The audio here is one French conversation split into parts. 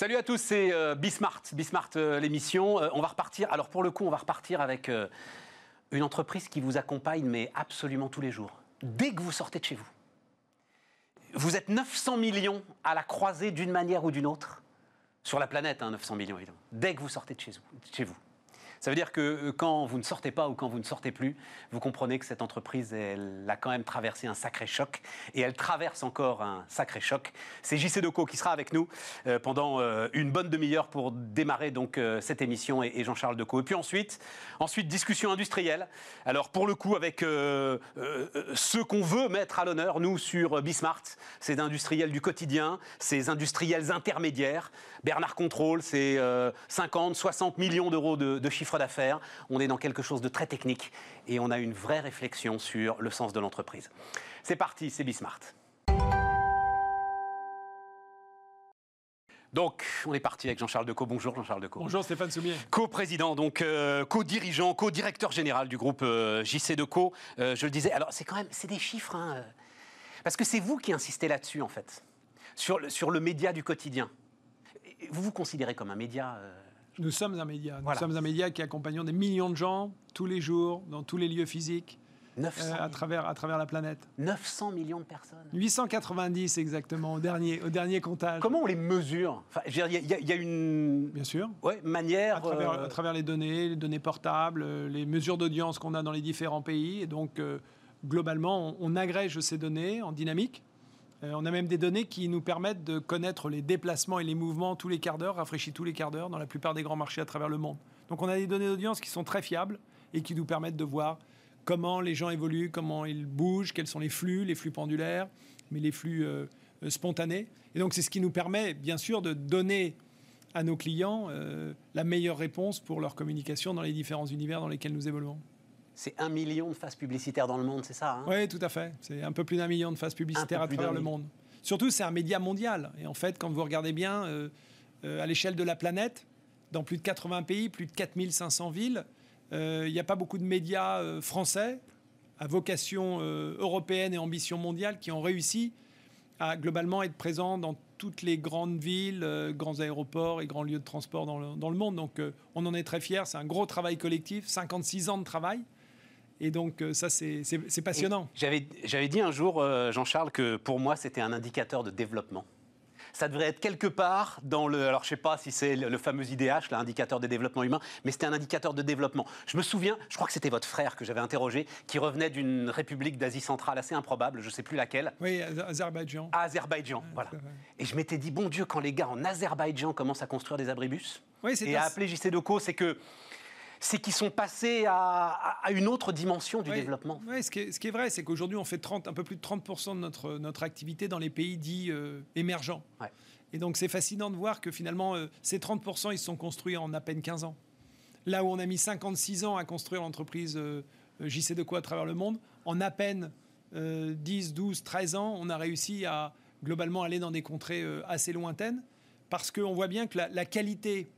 Salut à tous, c'est euh, Bismart, Bismart euh, l'émission. Euh, on va repartir. Alors pour le coup, on va repartir avec euh, une entreprise qui vous accompagne, mais absolument tous les jours, dès que vous sortez de chez vous. Vous êtes 900 millions à la croisée d'une manière ou d'une autre sur la planète, hein, 900 millions évidemment. Dès que vous sortez de chez vous. Ça veut dire que euh, quand vous ne sortez pas ou quand vous ne sortez plus, vous comprenez que cette entreprise, elle a quand même traversé un sacré choc et elle traverse encore un sacré choc. C'est JC Deco qui sera avec nous euh, pendant euh, une bonne demi-heure pour démarrer donc cette émission et, Jean-Charles Deco. Et puis ensuite, ensuite discussion industrielle. Alors pour le coup avec ceux qu'on veut mettre à l'honneur, nous sur Bismart, ces industriels du quotidien, ces industriels intermédiaires. Bernard Contrôle, c'est euh, 50, 60 millions d'euros de, de chiffre d'affaires. On est dans quelque chose de très technique et on a une vraie réflexion sur le sens de l'entreprise. C'est parti, c'est Bismart. Donc, on est parti avec Jean-Charles Decaux. Bonjour Jean-Charles Decaux. Bonjour Stéphane Soumier. Co-président, donc euh, co-dirigeant, co-directeur général du groupe euh, JC Deco. Euh, je le disais, alors c'est quand même, c'est des chiffres, hein, parce que c'est vous qui insistez là-dessus en fait, sur le, sur le média du quotidien. Vous vous considérez comme un média Nous sommes un média. Nous Voilà. sommes un média qui accompagnons des millions de gens tous les jours, dans tous les lieux physiques, 900, euh, à, travers, à travers la planète. 900 millions de personnes. 890 exactement, au dernier, au dernier comptage. Comment on les mesure? Enfin, Il y, a- il y a une Bien sûr. ouais, manière. À travers, euh, à travers les données, les données portables, euh, les mesures d'audience qu'on a dans les différents pays. Et donc, euh, globalement, on, on agrège ces données en dynamique. Euh, on a même des données qui nous permettent de connaître les déplacements et les mouvements tous les quarts d'heure, rafraîchis tous les quarts d'heure dans la plupart des grands marchés à travers le monde. Donc, on a des données d'audience qui sont très fiables et qui nous permettent de voir comment les gens évoluent, comment ils bougent, quels sont les flux, les flux pendulaires, mais les flux euh, euh, spontanés. Et donc, c'est ce qui nous permet, bien sûr, de donner à nos clients la meilleure réponse pour leur communication dans les différents univers dans lesquels nous évoluons. C'est un million de faces publicitaires dans le monde, c'est ça hein? Oui, tout à fait. C'est un peu plus d'un million de phases publicitaires à travers le monde. Surtout, c'est un média mondial. Et en fait, quand vous regardez bien, euh, euh, à l'échelle de la planète, dans plus de 80 pays, plus de 4500 villes, euh, il n'y a pas beaucoup de médias français à vocation européenne et ambition mondiale qui ont réussi à globalement être présents dans toutes les grandes villes, grands aéroports et grands lieux de transport dans le, dans le monde. Donc on en est très fiers. C'est un gros travail collectif, 56 ans de travail. Et donc euh, ça, c'est passionnant. J'avais dit un jour, euh, Jean-Charles, que pour moi, c'était un indicateur de développement. Ça devrait être quelque part dans le. Alors, je sais pas si c'est le, fameux IDH, l'indicateur des développements humains, mais c'était un indicateur de développement. Je me souviens, je crois que c'était votre frère que j'avais interrogé, qui revenait d'une république d'Asie centrale assez improbable, je sais plus laquelle. Oui, Az- Azerbaïdjan. à Azerbaïdjan, voilà. Et je m'étais dit, bon Dieu, quand les gars en Azerbaïdjan commencent à construire des abribus Oui, et à appeler JC Deco, c'est que c'est qu'ils sont passés à, une autre dimension du Oui, développement. oui, ce, qui est, ce qui est vrai, c'est qu'aujourd'hui, on fait 30, un peu plus de 30% de notre, notre activité dans les pays dits euh, émergents. Ouais. Et donc, c'est fascinant de voir que finalement, euh, ces 30%, ils se sont construits en à peine 15 ans. Là où on a mis 56 ans à construire l'entreprise euh, JC Deco à travers le monde, en à peine euh, 10, 12, 13 ans, on a réussi à globalement aller dans des contrées euh, assez lointaines parce qu'on voit bien que la, la qualité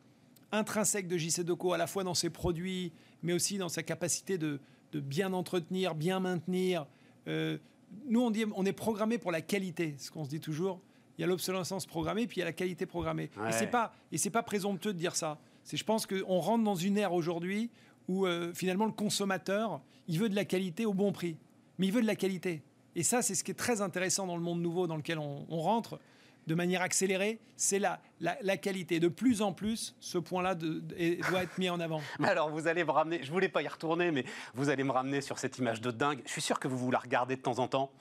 intrinsèque de JC Deco, à la fois dans ses produits, mais aussi dans sa capacité de, de bien entretenir, bien maintenir. Euh, nous, on, dit, on est programmé pour la qualité, ce qu'on se dit toujours. Il y a l'obsolescence programmée, puis il y a la qualité programmée. Ouais. Et c'est pas et c'est pas présomptueux de dire ça. C'est, je pense qu'on rentre dans une ère aujourd'hui où euh, finalement le consommateur, il veut de la qualité au bon prix, mais il veut de la qualité. Et ça, c'est ce qui est très intéressant dans le monde nouveau dans lequel on, on rentre de manière accélérée, c'est la, la, qualité. De plus en plus, ce point-là doit être mis en avant. Alors, vous allez me ramener, je voulais pas y retourner, mais vous allez me ramener sur cette image de dingue. Je suis sûr que vous vous la regardez de temps en temps.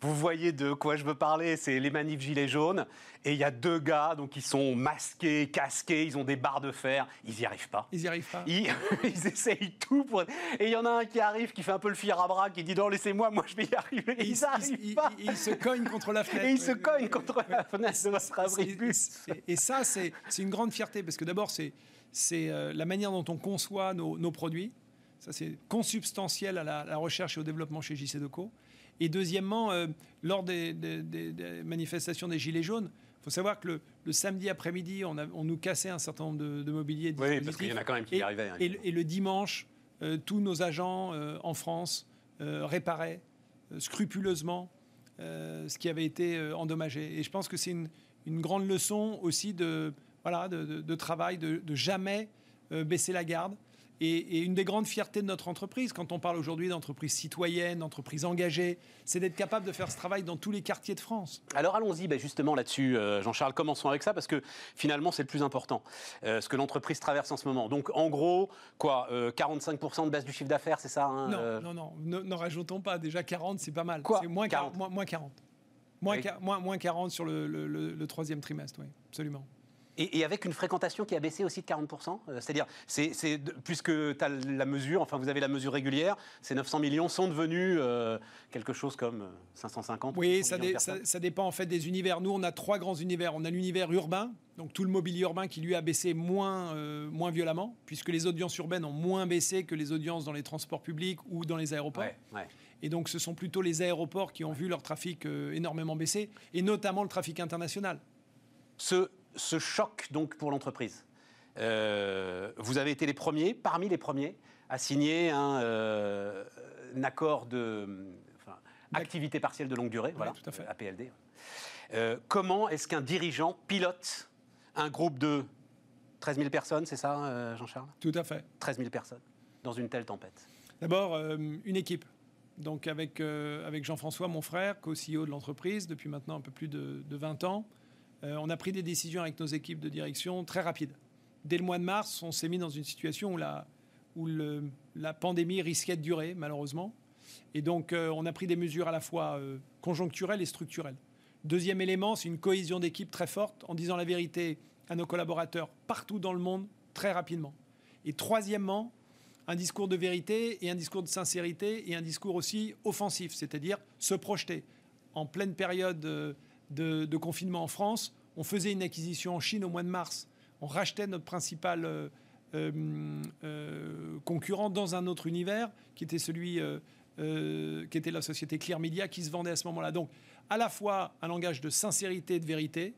Vous voyez de quoi je veux parler, c'est les manifs gilets jaunes. Et il y a deux gars, donc ils sont masqués, casqués, ils ont des barres de fer, ils n'y arrivent pas. Ils n'y arrivent pas. Ils, ils essayent tout pour. Et il y en a un qui arrive, qui fait un peu le fier à bras, qui dit non, laissez-moi, moi je vais y arriver. Et ils n'arrivent pas. il- il se cogne contre la fenêtre. Et ils se cognent contre la fenêtre de votre abribus. Et ça, c'est une grande fierté parce que d'abord, c'est c'est euh, la manière dont on conçoit nos, nos produits. Ça, c'est consubstantiel à la, la recherche et au développement chez JC Deco. Et deuxièmement, euh, lors des, des- des- des manifestations des Gilets jaunes, il faut savoir que le, le samedi après-midi, on, nous cassait un certain nombre de, de mobilier. de Oui, parce qu'il y en a quand même qui y Et- arrivaient, hein. Et, le- et le dimanche, euh, tous nos agents euh, en France réparaient scrupuleusement ce qui avait été endommagé. Et je pense que c'est une, une grande leçon aussi de, voilà, de, travail, de, jamais euh, baisser la garde. Et, une des grandes fiertés de notre entreprise, quand on parle aujourd'hui d'entreprise citoyenne, d'entreprise engagée, c'est d'être capable de faire ce travail dans tous les quartiers de France. Alors allons-y ben, justement là-dessus, euh, Jean-Charles, commençons avec ça, parce que finalement c'est le plus important, euh, ce que l'entreprise traverse en ce moment. Donc en gros, quoi, 45% de baisse du chiffre d'affaires, c'est ça hein, Non, non, non, n'en rajoutons pas. Déjà 40, c'est pas mal. Quoi moins 40. Moins, 40. Moins, 40 sur le troisième trimestre, oui, absolument. Et, avec une fréquentation qui a baissé aussi de 40%. Euh, c'est-à-dire, c'est, puisque tu as la mesure, enfin vous avez la mesure régulière, ces 900 millions sont devenus euh, quelque chose comme 550 euh, Oui, ça, ça, dépend en fait des univers. Nous, on a trois grands univers. On a l'univers urbain, donc tout le mobilier urbain qui lui a baissé moins, moins violemment, puisque les audiences urbaines ont moins baissé que les audiences dans les transports publics ou dans les aéroports. Et donc, ce sont plutôt les aéroports qui ont vu leur trafic énormément baisser, et notamment le trafic international. Ce, ce choc donc pour l'entreprise. Euh, vous avez été les premiers, parmi les premiers, à signer un, euh, accord de activité partielle de longue durée, voilà, tout à fait. APLD. Euh, comment est-ce qu'un dirigeant pilote un groupe de 13 000 personnes, c'est ça, Jean-Charles? Tout à fait. 13 000 personnes dans une telle tempête. D'abord, une équipe. Donc avec, avec Jean-François, mon frère, co-CEO de l'entreprise depuis maintenant un peu plus de, de 20 ans. Euh, on a pris des décisions avec nos équipes de direction très rapides. Dès le mois de mars, on s'est mis dans une situation où la, où la pandémie risquait de durer, malheureusement. Et donc, euh, on a pris des mesures à la fois euh, conjoncturelles et structurelles. Deuxième élément, c'est une cohésion d'équipe très forte en disant la vérité à nos collaborateurs partout dans le monde très rapidement. Et troisièmement, un discours de vérité et un discours de sincérité et un discours aussi offensif, c'est-à-dire se projeter. En pleine période de, confinement en France. On faisait une acquisition en Chine au mois de mars. On rachetait notre principal euh, euh, euh, concurrent dans un autre univers, qui était celui qui était la société Clear Media, qui se vendait à ce moment-là. Donc, à la fois un langage de sincérité et de vérité,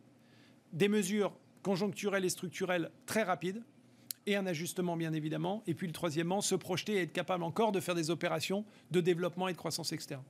des mesures conjoncturelles et structurelles très rapides, et un ajustement bien évidemment. Et puis le troisièmement, se projeter et être capable encore de faire des opérations de développement et de croissance externe.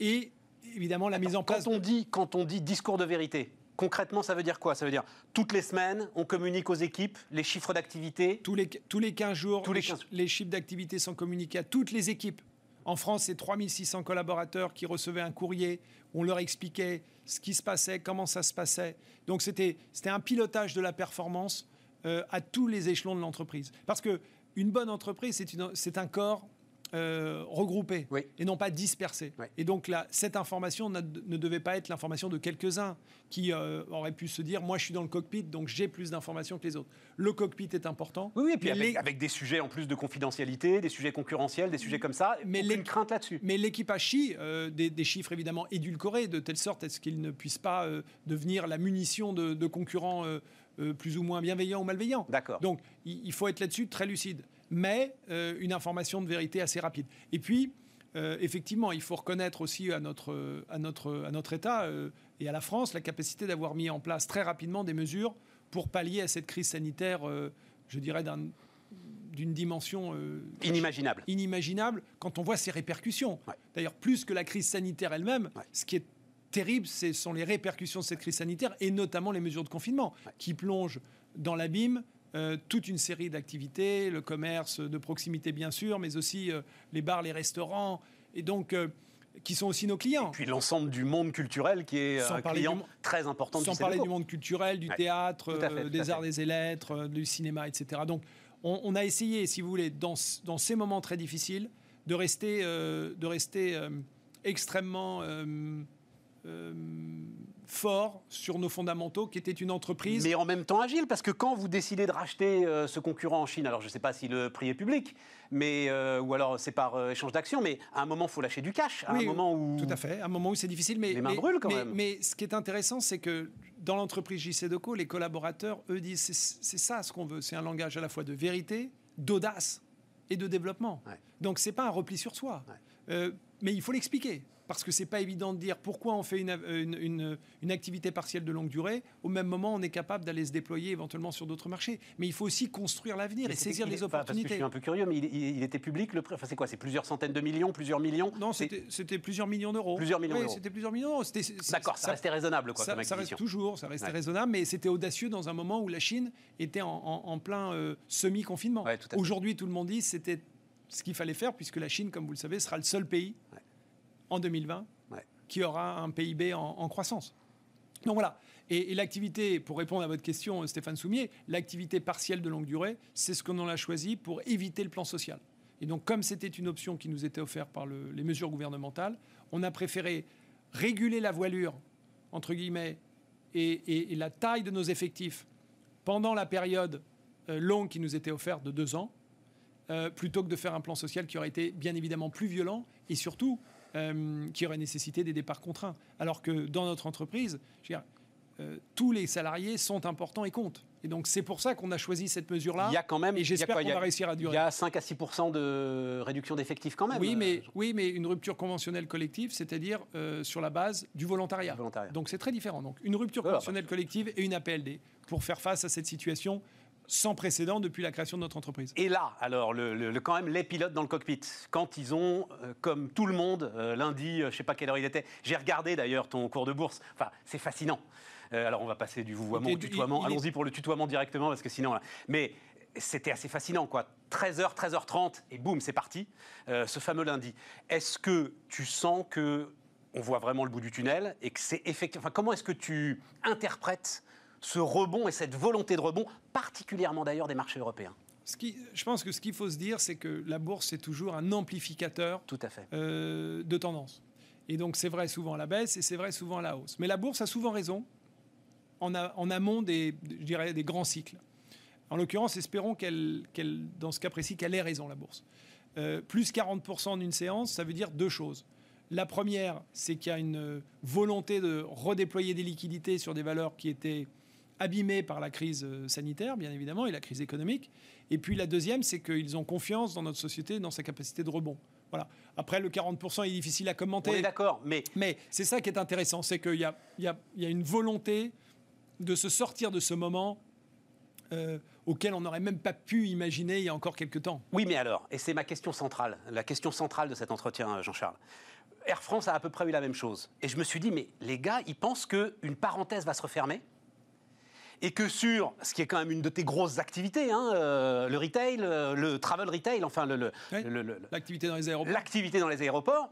Et évidemment la mise en place. Quand on, dit, quand on dit discours de vérité, concrètement, ça veut dire quoi? Ça veut dire toutes les semaines, on communique aux équipes les chiffres d'activité? Tous les, tous les 15 jours, tous les, les chiffres d'activité sont communiqués à toutes les équipes. En France, c'est 3600 collaborateurs qui recevaient un courrier où on leur expliquait ce qui se passait, comment ça se passait. Donc c'était un pilotage de la performance euh, à tous les échelons de l'entreprise. Parce que une bonne entreprise, c'est un corps euh, regroupés et non pas dispersés. Et donc là, cette information ne devait pas être l'information de quelques-uns qui euh, auraient pu se dire moi je suis dans le cockpit donc j'ai plus d'informations que les autres. Le cockpit est important. Oui, et puis avec, des sujets en plus de confidentialité, des sujets concurrentiels, des sujets comme ça, mais aucune crainte là-dessus. Mais l'équipage chie euh, des, chiffres évidemment édulcorés de telle sorte à ce qu'ils ne puissent pas devenir la munition de, concurrents plus ou moins bienveillants ou malveillants. D'accord. Donc il faut être là-dessus très lucide mais euh, une information de vérité assez rapide. Et puis, euh, effectivement, il faut reconnaître aussi à notre, à notre, à notre État euh, et à la France la capacité d'avoir mis en place très rapidement des mesures pour pallier à cette crise sanitaire, je dirais, d'une dimension inimaginable. inimaginable quand on voit ses répercussions. D'ailleurs, plus que la crise sanitaire elle-même, ce qui est terrible, ce sont les répercussions de cette crise sanitaire et notamment les mesures de confinement qui plongent dans l'abîme euh, toute une série d'activités, le commerce de proximité bien sûr, mais aussi euh, les bars, les restaurants, et donc euh, qui sont aussi nos clients. Et puis l'ensemble du monde culturel qui est un client très important. Sans parler du monde culturel, du théâtre, des arts, des lettres, du cinéma, etc. Donc on, a essayé, si vous voulez, dans, dans, ces moments très difficiles, de rester, de rester extrêmement fort sur nos fondamentaux, qui était une entreprise. Mais en même temps agile, parce que quand vous décidez de racheter euh, ce concurrent en Chine, alors je ne sais pas si le prix est public, mais euh, ou alors c'est par euh, échange d'actions, mais à un moment, il faut lâcher du cash. À un moment où... Tout à fait, à un moment où c'est difficile. Mais, Les mains brûlent quand même. Mais ce qui est intéressant, c'est que dans l'entreprise JC Deco, les collaborateurs, eux, disent c'est ça ce qu'on veut. C'est un langage à la fois de vérité, d'audace et de développement. Donc, Donc, c'est pas un repli sur soi. mais il faut l'expliquer. Parce que c'est pas évident de dire pourquoi on fait une, une, une, activité partielle de longue durée. Au même moment, on est capable d'aller se déployer éventuellement sur d'autres marchés. Mais il faut aussi construire l'avenir et saisir les opportunités. je suis un peu curieux, mais il, était public le prix. Enfin, c'est quoi C'est plusieurs centaines de millions, plusieurs millions? Non, c'était plusieurs millions d'euros. Plusieurs millions oui, C'était plusieurs millions d'euros. D'accord, ça, restait raisonnable, quoi. Ça, ça reste toujours, ça restait raisonnable, mais c'était audacieux dans un moment où la Chine était en, plein euh, semi-confinement. Aujourd'hui, tout le monde dit c'était ce qu'il fallait faire, puisque la Chine, comme vous le savez, sera le seul pays en 2020 qui aura un PIB en, croissance. Donc voilà. Et, l'activité, pour répondre à votre question, Stéphane Soumier, l'activité partielle de longue durée, c'est ce qu'on a choisi pour éviter le plan social. Et donc, comme c'était une option qui nous était offerte par les mesures gouvernementales, on a préféré réguler la voilure, entre guillemets, et, la taille de nos effectifs pendant la période euh, longue qui nous était offerte de deux ans, euh, plutôt que de faire un plan social qui aurait été bien évidemment plus violent et surtout euh, qui aurait nécessité des départs contraints. Alors que dans notre entreprise, euh, tous les salariés sont importants et comptent. Et donc c'est pour ça qu'on a choisi cette mesure-là. Il y a quand même, et j'espère qu'on va réussir à durer. Il y a 5 à 6 de réduction d'effectifs quand même. Oui, mais, oui, mais une rupture conventionnelle collective, c'est-à-dire euh, sur la base du volontariat. volontariat. Donc c'est très différent. Donc une rupture conventionnelle collective et une APLD pour faire face à cette situation sans précédent depuis la création de notre entreprise. Et là, alors, le, quand même, les pilotes dans le cockpit, quand ils ont, euh, comme tout le monde, euh, lundi, euh, je ne sais pas quelle heure il était, j'ai regardé d'ailleurs ton cours de bourse, enfin, c'est fascinant. alors, on va passer du vouvoiement au tutoiement. Allons-y pour le tutoiement directement, parce que sinon, mais c'était assez fascinant, quoi. 13h, 13h30, et boum, c'est parti, ce fameux lundi. Est-ce que tu sens que on voit vraiment le bout du tunnel et que c'est effectivement. Enfin, comment est-ce que tu interprètes ce rebond et cette volonté de rebond, particulièrement d'ailleurs des marchés européens ce qui, je pense que ce qu'il faut se dire, c'est que la bourse est toujours un amplificateur Tout à fait. Euh, de tendance. Et donc c'est vrai souvent à la baisse et c'est vrai souvent à la hausse. Mais la bourse a souvent raison en, en amont des, je dirais, des grands cycles. En l'occurrence, espérons qu'elle, dans ce cas précis, qu'elle ait raison, la bourse. Euh, plus 40% en une séance, ça veut dire deux choses. La première, c'est qu'il y a une volonté de redéployer des liquidités sur des valeurs qui étaient abîmés par la crise euh, sanitaire, bien évidemment, et la crise économique. Et puis la deuxième, c'est qu'ils ont confiance dans notre société, dans sa capacité de rebond. Voilà. Après, le 40% est difficile à commenter. On est d'accord, mais... Mais c'est ça qui est intéressant, c'est qu'il y, y, y a, une volonté de se sortir de ce moment euh, auquel on n'aurait même pas pu imaginer il y a encore quelques temps. Oui, mais alors, et c'est ma question centrale, la question centrale de cet entretien, Jean-Charles. Air France a à peu près eu la même chose. Et je me suis dit, mais les gars, ils pensent qu'une parenthèse va se refermer et que sur ce qui est quand même une de tes grosses activités, hein, euh, le retail, euh, le travel retail, enfin le, l'activité dans les aéroports, l'activité dans les aéroports,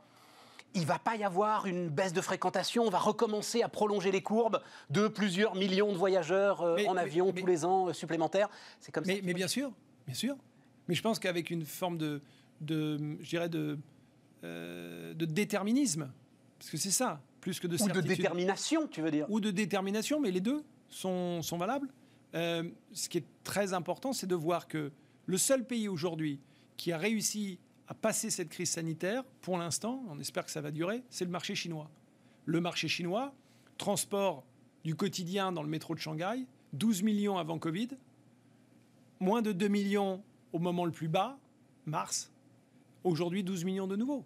il va pas y avoir une baisse de fréquentation. On va recommencer à prolonger les courbes de plusieurs millions de voyageurs euh, en avion tous les ans supplémentaires. C'est comme mais, ça. Mais bien sûr, bien sûr. Mais je pense qu'avec une forme de, de je dirais de, de déterminisme, parce que c'est ça, plus que de Ou de détermination, tu veux dire Ou de détermination, mais les deux sont, valables. Euh, ce qui est très important, c'est de voir que le seul pays aujourd'hui qui a réussi à passer cette crise sanitaire, pour l'instant, on espère que ça va durer, c'est le marché chinois. Le marché chinois, transport du quotidien dans le métro de Shanghai, 12 millions avant Covid, moins de 2 millions au moment le plus bas, mars, aujourd'hui 12 millions de nouveaux.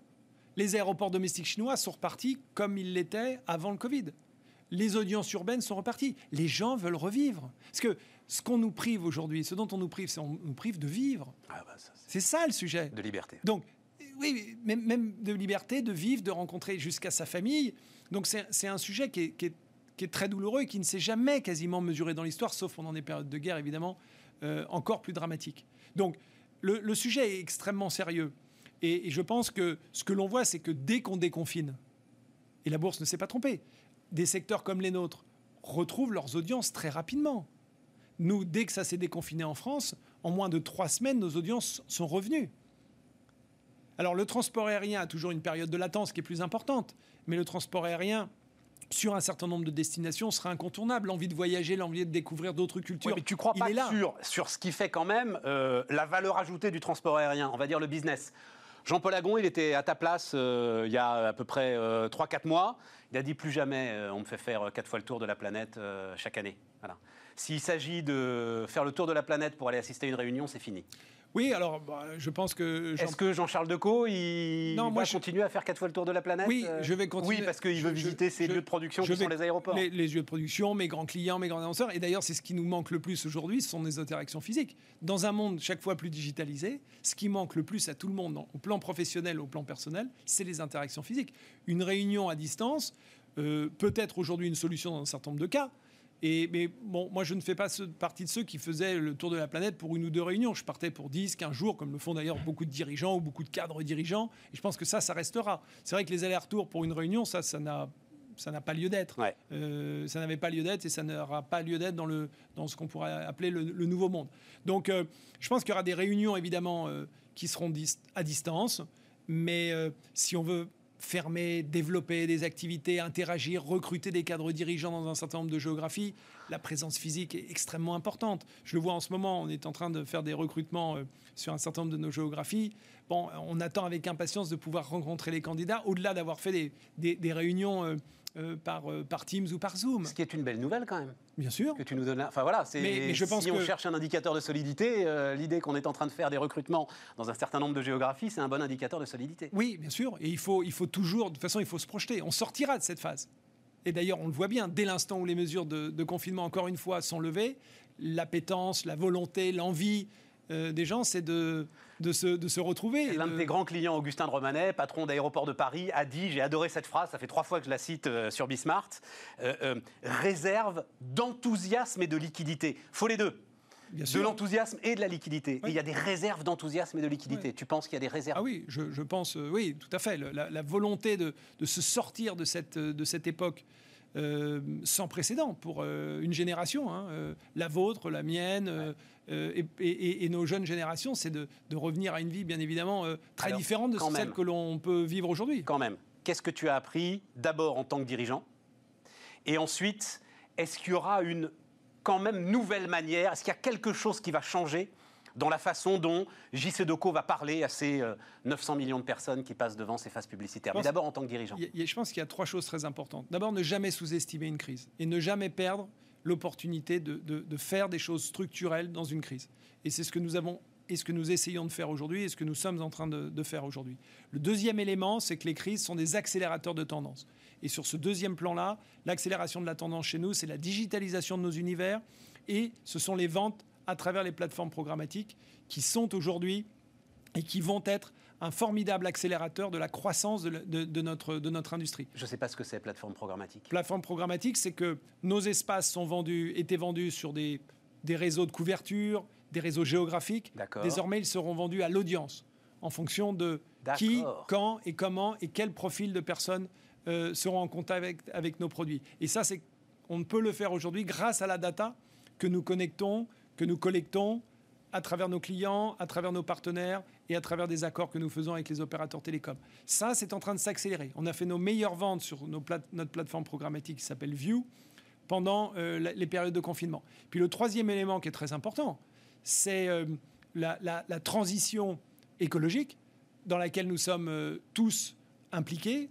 Les aéroports domestiques chinois sont repartis comme ils l'étaient avant le Covid les audiences urbaines sont reparties. Les gens veulent revivre. Parce que ce qu'on nous prive aujourd'hui, ce dont on nous prive, c'est on nous prive de vivre. Ah bah c'est ça le sujet. De liberté. Donc, oui, même, de liberté, de vivre, de rencontrer jusqu'à sa famille. Donc, c'est un sujet qui est, très douloureux et qui ne s'est jamais quasiment mesuré dans l'histoire, sauf pendant des périodes de guerre, évidemment, euh, encore plus dramatiques. Donc, le, sujet est extrêmement sérieux. et je pense que ce que l'on voit, c'est que dès qu'on déconfine, et la bourse ne s'est pas trompée, des secteurs comme les nôtres retrouvent leurs audiences très rapidement. Nous, dès que ça s'est déconfiné en France, en moins de trois semaines, nos audiences sont revenues. Alors le transport aérien a toujours une période de latence qui est plus importante, mais le transport aérien, sur un certain nombre de destinations, sera incontournable. L'envie de voyager, l'envie de découvrir d'autres cultures. mais tu crois pas sur, sur ce qui fait quand même euh, la valeur ajoutée du transport aérien, on va dire le business? Jean-Paul Agon, il était à ta place euh, il y a à peu près 3-4 euh, mois. Il a dit plus jamais euh, on me fait faire quatre fois le tour de la planète chaque année. S'il s'agit de faire le tour de la planète pour aller assister à une réunion, c'est fini. Oui, alors bah, je pense que. Est-ce que Jean-Charles Decaux, il non, va moi, continuer à faire quatre fois le tour de la planète Oui, euh je vais continuer. Oui, parce qu'il veut visiter ces lieux de production qui sont les aéroports. Les, les, lieux de production, mes grands clients, mes grands annonceurs. Et d'ailleurs, c'est ce qui nous manque le plus aujourd'hui, ce sont les interactions physiques. Dans un monde chaque fois plus digitalisé, ce qui manque le plus à tout le monde, au plan professionnel, au plan personnel, c'est les interactions physiques. Une réunion à distance euh, peut être aujourd'hui une solution dans un certain nombre de cas. Et, mais bon, moi, je ne fais pas partie de ceux qui faisaient le tour de la planète pour une ou deux réunions. Je partais pour 10, 15 jours, comme le font d'ailleurs beaucoup de dirigeants ou beaucoup de cadres dirigeants. Et je pense que ça, ça restera. C'est vrai que les allers-retours pour une réunion, ça, ça n'a ça n'a pas lieu d'être. Euh, ça n'avait pas lieu d'être et ça n'aura pas lieu d'être dans, le, dans ce qu'on pourrait appeler le, nouveau monde. Donc, euh, je pense qu'il y aura des réunions, évidemment, euh, qui seront à distance. Mais si on veut fermer, développer des activités, interagir, recruter des cadres dirigeants dans un certain nombre de géographies, la présence physique est extrêmement importante. Je le vois en ce moment, on est en train de faire des recrutements euh, sur un certain nombre de nos géographies. Bon, on attend avec impatience de pouvoir rencontrer les candidats, au-delà d'avoir fait des, réunions euh, euh, par, par Teams ou par Zoom. Ce qui est une belle nouvelle quand même. Bien sûr. Que tu nous donnes. Enfin voilà, c'est. Mais, je pense si on cherche un indicateur de solidité, euh, l'idée qu'on est en train de faire des recrutements dans un certain nombre de géographies, c'est un bon indicateur de solidité. Oui, bien sûr. Et il faut, il faut toujours, de toute façon, il faut se projeter. On sortira de cette phase. Et d'ailleurs, on le voit bien, dès l'instant où les mesures de, de, confinement, encore une fois, sont levées, l'appétence, la volonté, l'envie des gens, c'est de de se, de se retrouver. L'un de... tes grands clients, Augustin de Romanet, patron d'aéroport de Paris, a dit, j'ai adoré cette phrase, ça fait trois fois que je la cite euh, sur Bismart, euh, euh, réserve d'enthousiasme et de liquidité. Faut les deux. de l'enthousiasme et de la liquidité. Et il y a des réserves d'enthousiasme et de liquidité. Tu penses qu'il y a des réserves? Ah oui, je, je pense, oui, tout à fait. La, la volonté de, de, se sortir de cette, de cette époque euh, sans précédent pour euh, une génération, hein, euh, la vôtre, la mienne, et, nos jeunes générations, c'est de, revenir à une vie bien évidemment très différente de celle que l'on peut vivre aujourd'hui. Quand même, qu'est-ce que tu as appris d'abord en tant que dirigeant? Et ensuite, est-ce qu'il y aura une quand même nouvelle manière? Est-ce qu'il y a quelque chose qui va changer? Dans la façon dont JC Deco va parler à ces 900 euh, millions de personnes qui passent devant ces phases publicitaires. Mais d'abord en tant que dirigeant. je pense qu'il y a trois choses très importantes. D'abord, ne jamais sous-estimer une crise et ne jamais perdre l'opportunité de, faire des choses structurelles dans une crise. Et c'est ce que nous avons et ce que nous essayons de faire aujourd'hui et ce que nous sommes en train de, de faire aujourd'hui. Le deuxième élément, c'est que les crises sont des accélérateurs de tendance. Et sur ce deuxième plan-là, l'accélération de la tendance chez nous, c'est la digitalisation de nos univers et ce sont les ventes à travers les plateformes programmatiques qui sont aujourd'hui et qui vont être un formidable accélérateur de la croissance de, notre, de notre industrie. Je ne sais pas ce que c'est, plateforme programmatique. Plateforme programmatique, c'est que nos espaces sont vendus, étaient vendus sur des, des réseaux de couverture, des réseaux géographiques. Désormais, ils seront vendus à l'audience, en fonction de qui, quand et comment et quel profil de personnes euh, seront en contact avec, avec nos produits. Et ça, c'est on ne peut le faire aujourd'hui grâce à la data que nous connectons que nous collectons à travers nos clients, à travers nos partenaires et à travers des accords que nous faisons avec les opérateurs télécoms. Ça, c'est en train de s'accélérer. On a fait nos meilleures ventes sur notre plateforme programmatique qui s'appelle View pendant euh, les périodes de confinement. Puis le troisième élément qui est très important, c'est euh, la, transition écologique dans laquelle nous sommes euh, tous impliqués,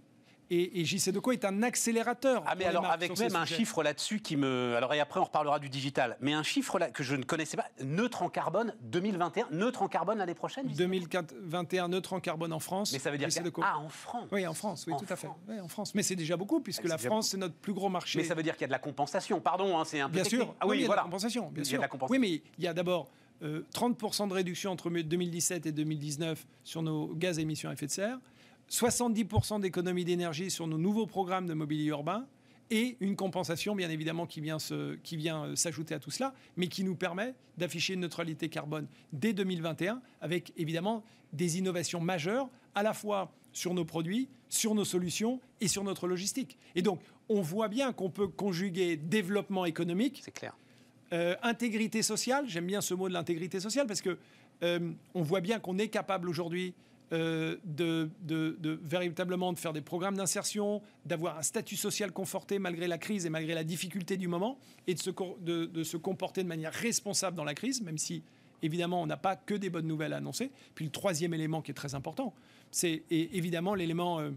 et, et JC Deco est un accélérateur. Ah, mais alors, avec même un chiffre là-dessus qui me. Alors, et après, on reparlera du digital. Mais un chiffre là, que je ne connaissais pas neutre en carbone 2021, neutre en carbone l'année prochaine 2021, neutre en carbone en France. Mais ça veut dire. Que... Ah, en France Oui, en France, oui, tout à fait. Oui, en France. Mais c'est déjà beaucoup, puisque la France, c'est notre plus gros marché. Mais ça veut dire qu'il y a de la compensation. Pardon, hein, c'est un peu. Bien sûr. Ah, oui, il y a voilà. de la compensation. Bien sûr. Oui, mais il y a d'abord. 30% euh, de réduction entre 2017 et 2019 sur nos gaz à émissions à effet de serre. 70% d'économie d'énergie sur nos nouveaux programmes de mobilier urbain et une compensation, bien évidemment, qui vient, qui vient euh, s'ajouter à tout cela, mais qui nous permet d'afficher une neutralité carbone dès 2021, avec évidemment des innovations majeures, à la fois sur nos produits, sur nos solutions et sur notre logistique. Et donc, on voit bien qu'on peut conjuguer développement économique, c'est clair, euh, intégrité sociale. J'aime bien ce mot de l'intégrité sociale parce que euh, on voit bien qu'on est capable aujourd'hui euh, de, véritablement de faire des programmes d'insertion, d'avoir un statut social conforté malgré la crise et malgré la difficulté du moment, et de se, comporter de manière responsable dans la crise, même si évidemment on n'a pas que des bonnes nouvelles à annoncer. Puis le troisième élément qui est très important, c'est évidemment l'élément euh,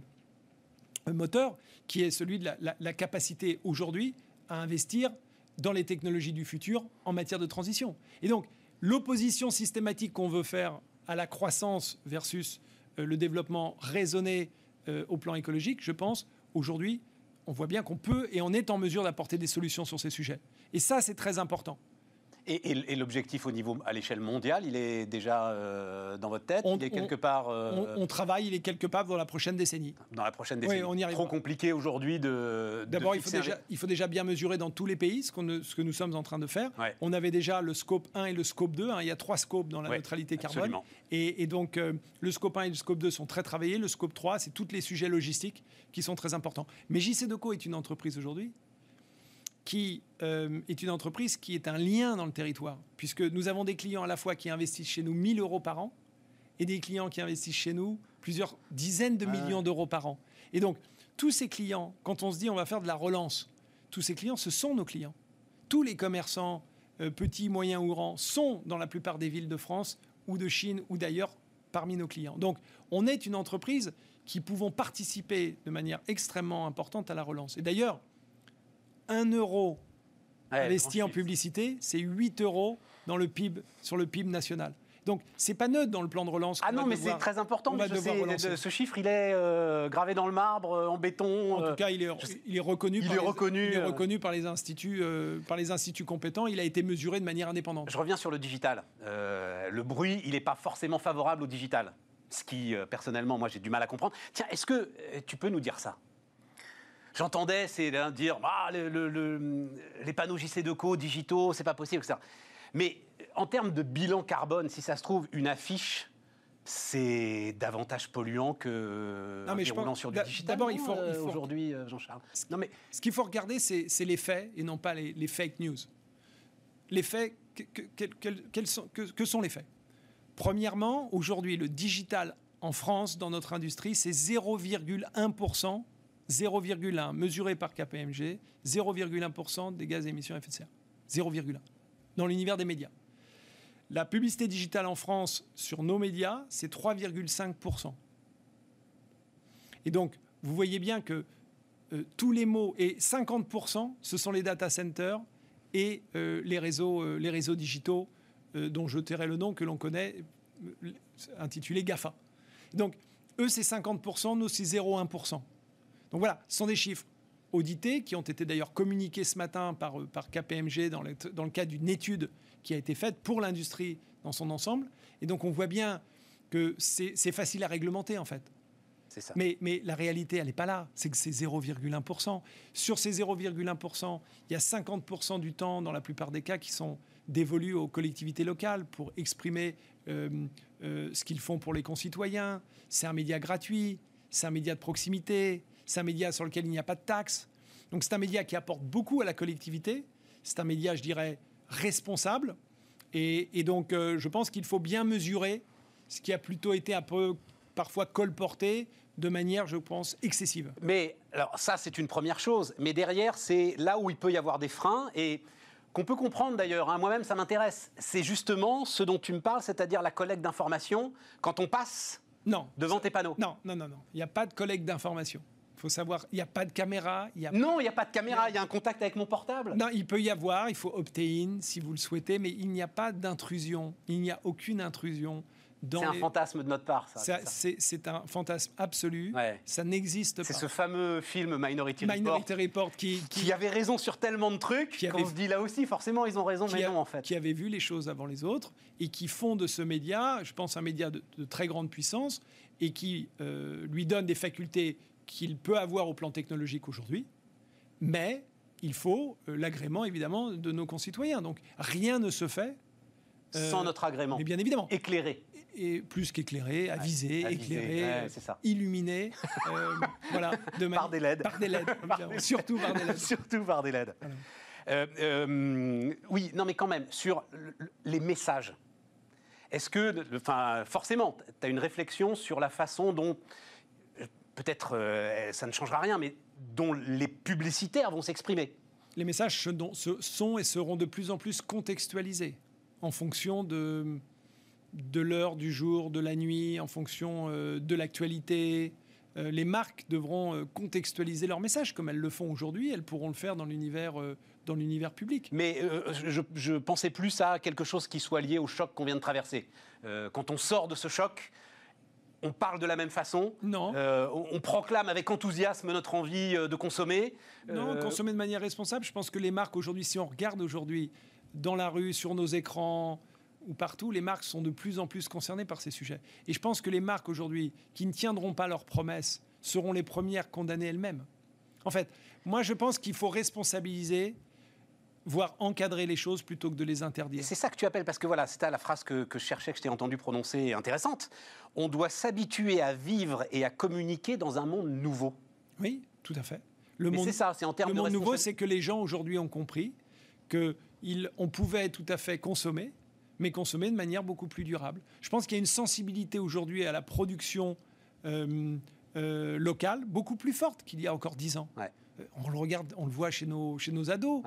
moteur, qui est celui de la capacité aujourd'hui à investir dans les technologies du futur en matière de transition. Et donc, l'opposition systématique qu'on veut faire à la croissance versus euh, le développement raisonné euh, au plan écologique, je pense, aujourd'hui, on voit bien qu'on peut et on est en mesure d'apporter des solutions sur ces sujets. Et ça, c'est très important. Et, l'objectif au niveau à l'échelle mondiale, il est déjà euh, dans votre tête? Il est quelque part. Euh, on, travaille, il est quelque part dans la prochaine décennie. Dans la prochaine décennie. Oui, on y arrive. Trop compliqué aujourd'hui de. D'abord, il, faut déjà, il faut déjà bien mesurer dans tous les pays ce, ce que nous sommes en train de faire. On avait déjà le scope 1 et le scope 2. Hein. il y a trois scopes dans la neutralité carbone. Et, et, donc, euh, le scope 1 et le scope 2 sont très travaillés. Le scope 3, c'est tous les sujets logistiques qui sont très importants. Mais JC Deco est une entreprise aujourd'hui qui euh, est une entreprise qui est un lien dans le territoire, puisque nous avons des clients à la fois qui investissent chez nous 1000 euros par an et des clients qui investissent chez nous plusieurs dizaines de millions d'euros par an. Et donc, tous ces clients, quand on se dit on va faire de la relance, tous ces clients, ce sont nos clients. Tous les commerçants, euh, petits, moyens ou grands, sont dans la plupart des villes de France ou de Chine ou d'ailleurs parmi nos clients. Donc, on est une entreprise qui pouvons participer de manière extrêmement importante à la relance. Et d'ailleurs, 1 euro investi en publicité, c'est 8 euros dans le PIB, sur le PIB national. Donc, c'est pas neutre dans le plan de relance. Ah non, mais c'est très important. ce chiffre, il est euh, gravé dans le marbre, euh, en béton. En tout euh, cas, il est, il est reconnu. Il par est les, reconnu. Il est reconnu par les instituts, par les instituts compétents. Il a été mesuré de manière indépendante. Je reviens sur le digital. le bruit, il n'est pas forcément favorable au digital. Ce qui, personnellement, moi, j'ai du mal à comprendre. Tiens, est-ce que tu peux nous dire ça? J'entendais, c'est dire ah, les panneaux JC2Co digitaux, c'est pas possible, etc. Mais en termes de bilan carbone, si ça se trouve, une affiche, c'est davantage polluant que non, mais je pense, sur du digital. D'abord, il faut, euh, aujourd'hui, euh, Jean-Charles. Non, mais ce qu'il faut regarder, c'est les faits et non pas les, fake news. Les faits, que, sont, que sont les faits? Premièrement, aujourd'hui, le digital en France, dans notre industrie, c'est 0,1 0,1 mesuré par KPMG, 0,1% des gaz à émissions d'effet de serre. 0,1 dans l'univers des médias. La publicité digitale en France sur nos médias, c'est 3,5%. Et donc, vous voyez bien que euh, tous les mots, et 50%, ce sont les data centers et euh, les, réseaux, euh, les réseaux digitaux, dont je tairai le nom que l'on connaît, intitulé GAFA. Donc, eux, c'est 50%, nous, c'est 0,1%. Donc voilà, ce sont des chiffres audités qui ont été d'ailleurs communiqués ce matin par, euh, par KPMG dans le, dans le cadre d'une étude qui a été faite pour l'industrie dans son ensemble. Et donc on voit bien que c'est facile à réglementer en fait. Ça. Mais, mais, la réalité, elle n'est pas là. C'est que c'est 0,1%. Sur ces 0,1%, il y a 50% du temps, dans la plupart des cas, qui sont dévolus aux collectivités locales pour exprimer euh, euh, ce qu'ils font pour les concitoyens. C'est un média gratuit, c'est un média de proximité, c'est un média sur lequel il n'y a pas de taxes. Donc c'est un média qui apporte beaucoup à la collectivité. C'est un média, je dirais, responsable. Et, donc euh, je pense qu'il faut bien mesurer ce qui a plutôt été un peu parfois colporté de manière, je pense, excessive. Mais alors ça, c'est une première chose. Mais derrière, c'est là où il peut y avoir des freins et qu'on peut comprendre d'ailleurs. Hein. Moi-même, ça m'intéresse. C'est justement ce dont tu me parles, c'est-à-dire la collecte d'informations quand on passe non, devant tes panneaux. Non, non, non, non. Il n'y a pas de collecte d'informations. Faut savoir, il n'y a pas de caméra. Y a non, il n'y a pas de caméra, il y a un contact avec mon portable. Non, il peut y avoir, il faut opt-in si vous le souhaitez, mais il n'y a pas d'intrusion. Il n'y a aucune intrusion. C'est un fantasme de notre part, ça. c'est un fantasme absolu. Ça n'existe pas. C'est ce fameux film Minority, Minority Report, qui, qui, avait raison sur tellement de trucs qui avait, se dit là aussi, forcément, ils ont raison, mais non, en fait. Qui avait vu les choses avant les autres et qui font de ce média, je pense, un média de, très grande puissance et qui euh, lui donne des facultés qu'il peut avoir au plan technologique aujourd'hui, mais il faut euh, l'agrément évidemment de nos concitoyens. Donc rien ne se fait euh, sans notre agrément. Mais bien évidemment. Éclairé. Et plus qu'éclairé, avisé, éclairé, illuminé, euh, voilà, de par des LED. Par des LED, surtout par des LED. surtout par des LED. oui, non, mais quand même sur les messages. Est-ce que, enfin, forcément, tu as une réflexion sur la façon dont peut-être euh, ça ne changera rien, mais dont les publicitaires vont s'exprimer. Les messages sont et seront de plus en plus contextualisés en fonction de, de l'heure du jour, de la nuit, en fonction euh, de l'actualité. euh, les marques devront euh, contextualiser leur message comme elles le font aujourd'hui. Elles pourront le faire dans l'univers dans l'univers public. Mais je, je, pensais plus à quelque chose qui soit lié au choc qu'on vient de traverser. quand on sort de ce choc, on parle de la même façon. Non. on, proclame avec enthousiasme notre envie de consommer. Non, consommer de manière responsable. Je pense que les marques aujourd'hui, si on regarde aujourd'hui dans la rue, sur nos écrans, ou partout, les marques sont de plus en plus concernées par ces sujets. Et je pense que les marques aujourd'hui qui ne tiendront pas leurs promesses seront les premières condamnées elles-mêmes. En fait, moi je pense qu'il faut responsabiliser voire encadrer les choses plutôt que de les interdire. C'est ça que tu appelles, parce que voilà, c'était la phrase que, je cherchais, que je t'ai entendu prononcer, intéressante. On doit s'habituer à vivre et à communiquer dans un monde nouveau. Oui, tout à fait. Le monde, c'est ça, c'est en termes le monde nouveau, c'est que les gens aujourd'hui ont compris qu'on pouvait tout à fait consommer, mais consommer de manière beaucoup plus durable. Je pense qu'il y a une sensibilité aujourd'hui à la production euh, euh, locale beaucoup plus forte qu'il y a encore dix ans. On le regarde, on le voit chez nos, chez nos ados,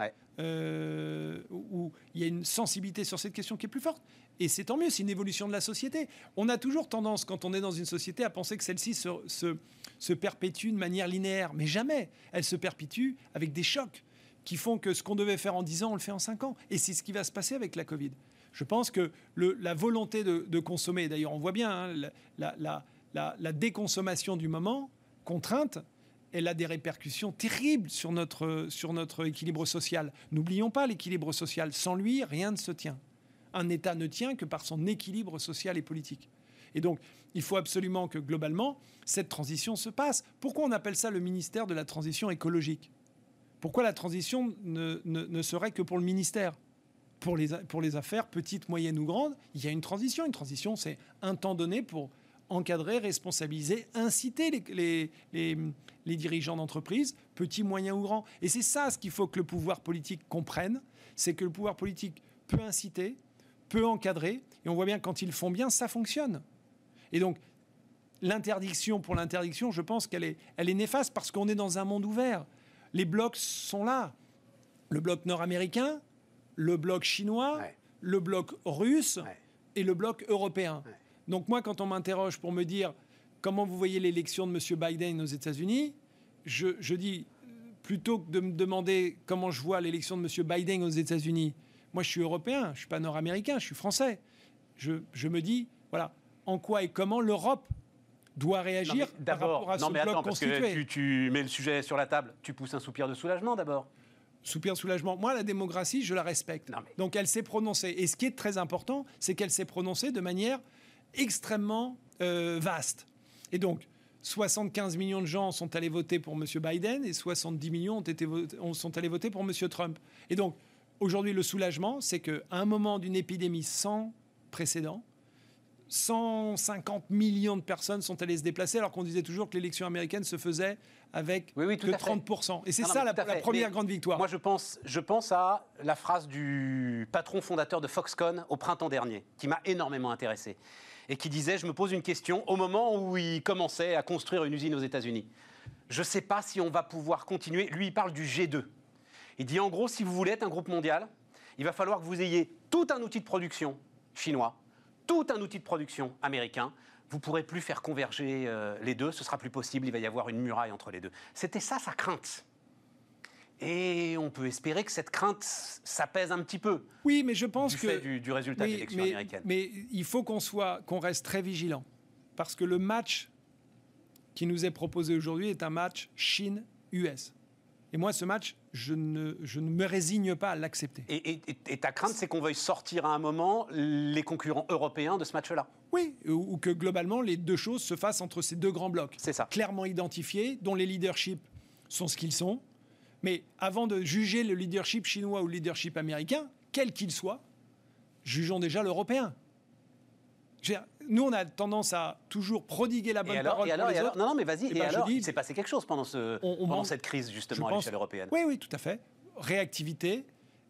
où il y a une sensibilité sur cette question qui est plus forte. Et c'est tant mieux, c'est une évolution de la société. On a toujours tendance, quand on est dans une société, à penser que celle-ci se, se, se perpétue de manière linéaire. Mais jamais. Elle se perpétue avec des chocs qui font que ce qu'on devait faire en 10 ans, on le fait en 5 ans. Et c'est ce qui va se passer avec la Covid. Je pense que la volonté de, consommer, d'ailleurs on voit bien hein, la, déconsommation du moment, contrainte, elle a des répercussions terribles sur notre, équilibre social. N'oublions pas l'équilibre social. Sans lui, rien ne se tient. Un État ne tient que par son équilibre social et politique. Et donc, il faut absolument que globalement, cette transition se passe. Pourquoi on appelle ça le ministère de la transition écologique? Pourquoi la transition ne serait que pour le ministère? Pour les affaires, petites, moyennes ou grandes, il y a une transition. Une transition, c'est un temps donné pour encadrer, responsabiliser, inciter les, les, les, dirigeants d'entreprise, petits, moyens ou grands. Et c'est ça ce qu'il faut que le pouvoir politique comprenne, c'est que le pouvoir politique peut inciter, peut encadrer, et on voit bien quand ils font bien, ça fonctionne. Et donc, l'interdiction pour l'interdiction, je pense qu'elle est, elle est néfaste parce qu'on est dans un monde ouvert. Les blocs sont là. Le bloc nord-américain, le bloc chinois, le bloc russe et le bloc européen. Donc moi, quand on m'interroge pour me dire comment vous voyez l'élection de M. Biden aux États-Unis, je, dis, plutôt que de me demander comment je vois l'élection de M. Biden aux États-Unis, moi je suis européen, je ne suis pas nord-américain, je suis français. Je, me dis, voilà, en quoi et comment l'Europe doit réagir rapport à ce non, mais attends, parce Que tu mets le sujet sur la table, tu pousses un soupir de soulagement d'abord soupir soulagement. Moi, la démocratie, je la respecte. Donc elle s'est prononcée. Et ce qui est très important, c'est qu'elle s'est prononcée de manière extrêmement euh, vaste. Et donc, 75 millions de gens sont allés voter pour M. Biden et 70 millions ont été sont allés voter pour M. Trump. Et donc, aujourd'hui, le soulagement, c'est qu'à un moment d'une épidémie sans précédent, 150 millions de personnes sont allées se déplacer, alors qu'on disait toujours que l'élection américaine se faisait avec que 30%. Et c'est ça la, première grande victoire. Moi, je pense, je pense à la phrase du patron fondateur de Foxconn au printemps dernier, qui m'a énormément intéressé, et qui disait, je me pose une question, au moment où il commençait à construire une usine aux États-Unis. Je ne sais pas si on va pouvoir continuer. Lui, il parle du G2. Il dit, en gros, si vous voulez être un groupe mondial, il va falloir que vous ayez tout un outil de production chinois, tout un outil de production américain. Vous ne pourrez plus faire converger euh, les deux, ce sera plus possible, il va y avoir une muraille entre les deux. C'était ça sa crainte. Et on peut espérer que cette crainte s'apaise un petit peu. Oui, mais je pense du que fait du, du résultat de l'élection américaine. Mais il faut qu'on soit, qu'on reste très vigilant, parce que le match qui nous est proposé aujourd'hui est un match Chine-US. Et moi, ce match, je ne, je ne me résigne pas à l'accepter. Et, ta crainte, c'est qu'on veuille sortir à un moment les concurrents européens de ce match-là? Oui, ou, que globalement, les deux choses se fassent entre ces deux grands blocs. C'est ça. Clairement identifiés, dont les leaderships sont ce qu'ils sont. Mais avant de juger le leadership chinois ou le leadership américain, quel qu'il soit, jugeons déjà l'européen nous, on a tendance à toujours prodiguer la bonne parole pour les autres. Non, non, mais vas-y. Et, ben, alors, il s'est passé quelque chose pendant, ce, pendant cette crise, justement, à l'échelle européenne. Oui, oui, tout à fait. Réactivité,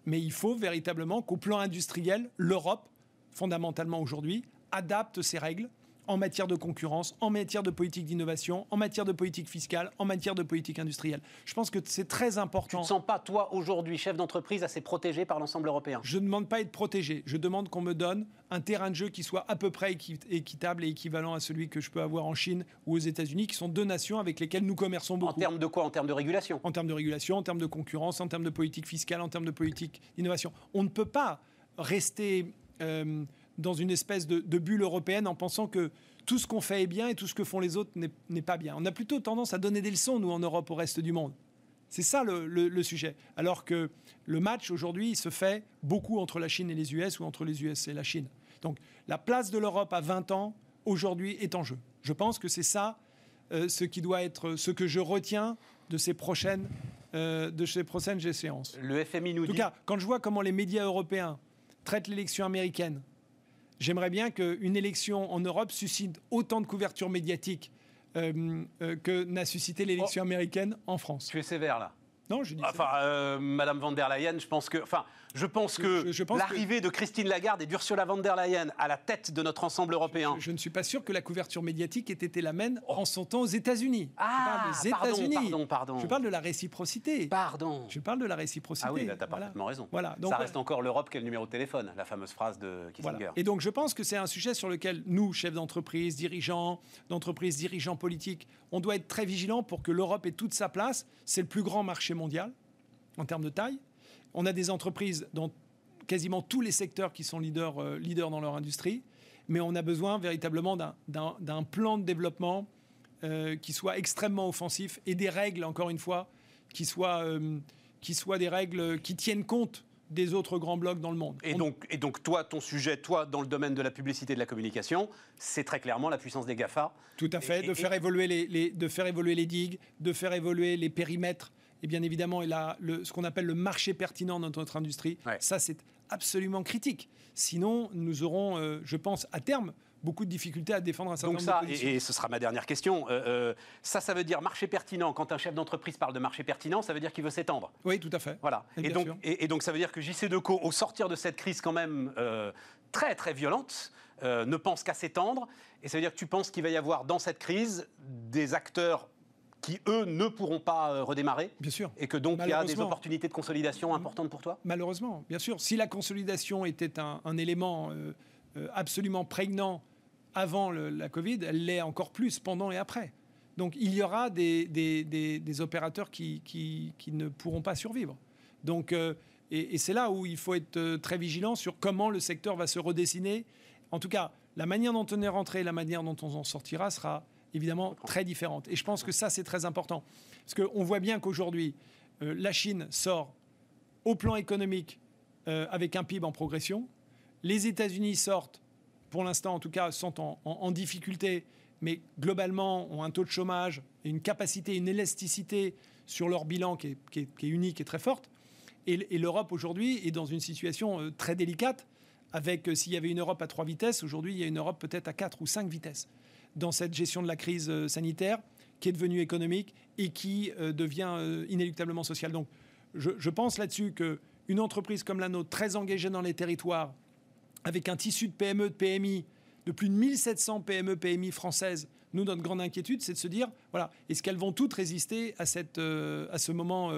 mais il faut véritablement qu'au plan industriel, l'Europe, fondamentalement aujourd'hui, adapte ses règles en matière de concurrence, en matière de politique d'innovation, en matière de politique fiscale, en matière de politique industrielle. Je pense que c'est très important. Tu ne sens pas, toi, aujourd'hui, chef d'entreprise, assez protégé par l'ensemble européen? Je ne demande pas à être protégé. Je demande qu'on me donne un terrain de jeu qui soit à peu près équitable et équivalent à celui que je peux avoir en Chine ou aux États-Unis, qui sont deux nations avec lesquelles nous commerçons beaucoup. En termes de quoi? En termes de régulation? En termes de régulation, en termes de concurrence, en termes de politique fiscale, en termes de politique d'innovation. On ne peut pas rester euh, dans une espèce de, de bulle européenne en pensant que tout ce qu'on fait est bien et tout ce que font les autres n'est pas bien. On a plutôt tendance à donner des leçons, nous, en Europe, au reste du monde. C'est ça le, sujet. Alors que le match, aujourd'hui, se fait beaucoup entre la Chine et les US ou entre les US et la Chine. Donc la place de l'Europe à 20 ans, aujourd'hui, est en jeu. Je pense que c'est ça euh, ce qui doit être, ce que je retiens de ces prochaines, euh, de ces prochaines échéances. Le FMI nous dit... En tout cas, quand je vois comment les médias européens traitent l'élection américaine, J'aimerais bien qu'une élection en Europe suscite autant de couverture médiatique euh, euh, que n'a suscité l'élection oh. américaine en France. Tu es sévère là? Non, je dis. Enfin, euh, Madame van der Leyen, je pense que, enfin, je pense que l'arrivée de Christine Lagarde et d'Ursula von der Leyen à la tête de notre ensemble européen. Je, ne suis pas sûr que la couverture médiatique ait été la même oh. en son temps aux États-Unis. Ah, je parle des États-Unis. Pardon, pardon, Je parle de la réciprocité. Pardon. Je parle de la réciprocité. Ah oui, tu as parfaitement raison. Voilà. Donc, Ça reste encore l'Europe qui est le numéro de téléphone, la fameuse phrase de Kissinger. Et donc, je pense que c'est un sujet sur lequel nous, chefs d'entreprise, dirigeants d'entreprise, dirigeants politiques, on doit être très vigilants pour que l'Europe ait toute sa place. C'est le plus grand marché mondial en termes de taille. On a des entreprises dans quasiment tous les secteurs qui sont leaders, euh, leaders dans leur industrie, mais on a besoin véritablement d'un plan de développement euh, qui soit extrêmement offensif et des règles, encore une fois, qui soient, euh, qui soient des règles qui tiennent compte des autres grands blocs dans le monde. Et, donc, et donc, toi, ton sujet, toi, dans le domaine de la publicité et de la communication, c'est très clairement la puissance des GAFA. Tout à fait, de, faire évoluer les, de faire évoluer les digues, de faire évoluer les périmètres et bien évidemment, et là, le, ce qu'on appelle le marché pertinent dans notre industrie. Ça, c'est absolument critique. Sinon, nous aurons, euh, je pense, à terme, beaucoup de difficultés à défendre un certain Donc nombre ça, et, ce sera ma dernière question, euh, euh, ça, ça veut dire marché pertinent. Quand un chef d'entreprise parle de marché pertinent, ça veut dire qu'il veut s'étendre. Oui, tout à fait. Voilà. Et, donc, et, donc, ça veut dire que JC Deco, au sortir de cette crise quand même très, très violente, ne pense qu'à s'étendre. Et ça veut dire que tu penses qu'il va y avoir dans cette crise des acteurs qui, eux, ne pourront pas euh, redémarrer Bien sûr. Et que donc il y a des opportunités de consolidation importantes pour toi? Malheureusement, bien sûr. Si la consolidation était un, élément euh, euh, absolument prégnant avant la Covid, elle l'est encore plus pendant et après. Donc il y aura des, des, opérateurs qui, qui, qui, ne pourront pas survivre. Donc, et, et c'est là où il faut être très vigilant sur comment le secteur va se redessiner. En tout cas, la manière dont on est rentré, la manière dont on en sortira sera évidemment très différentes. Et je pense que ça, c'est très important. Parce qu'on voit bien qu'aujourd'hui, euh, la Chine sort au plan économique euh, avec un PIB en progression. Les États-Unis sortent, pour l'instant en tout cas, sont en, difficulté, mais globalement ont un taux de chômage et une capacité, une élasticité sur leur bilan qui est, unique et très forte. Et, l'Europe aujourd'hui est dans une situation euh, très délicate, avec s'il y avait une Europe à trois vitesses, aujourd'hui il y a une Europe peut-être à quatre ou cinq vitesses dans cette gestion de la crise euh, sanitaire qui est devenue économique et qui euh, devient euh, inéluctablement sociale. Donc, je, pense là-dessus qu'une entreprise comme la nôtre, très engagée dans les territoires, avec un tissu de PME, de PMI, de plus de 1700 PME, PMI françaises, nous, notre grande inquiétude, c'est de se dire, voilà, est-ce qu'elles vont toutes résister à, cette, à ce moment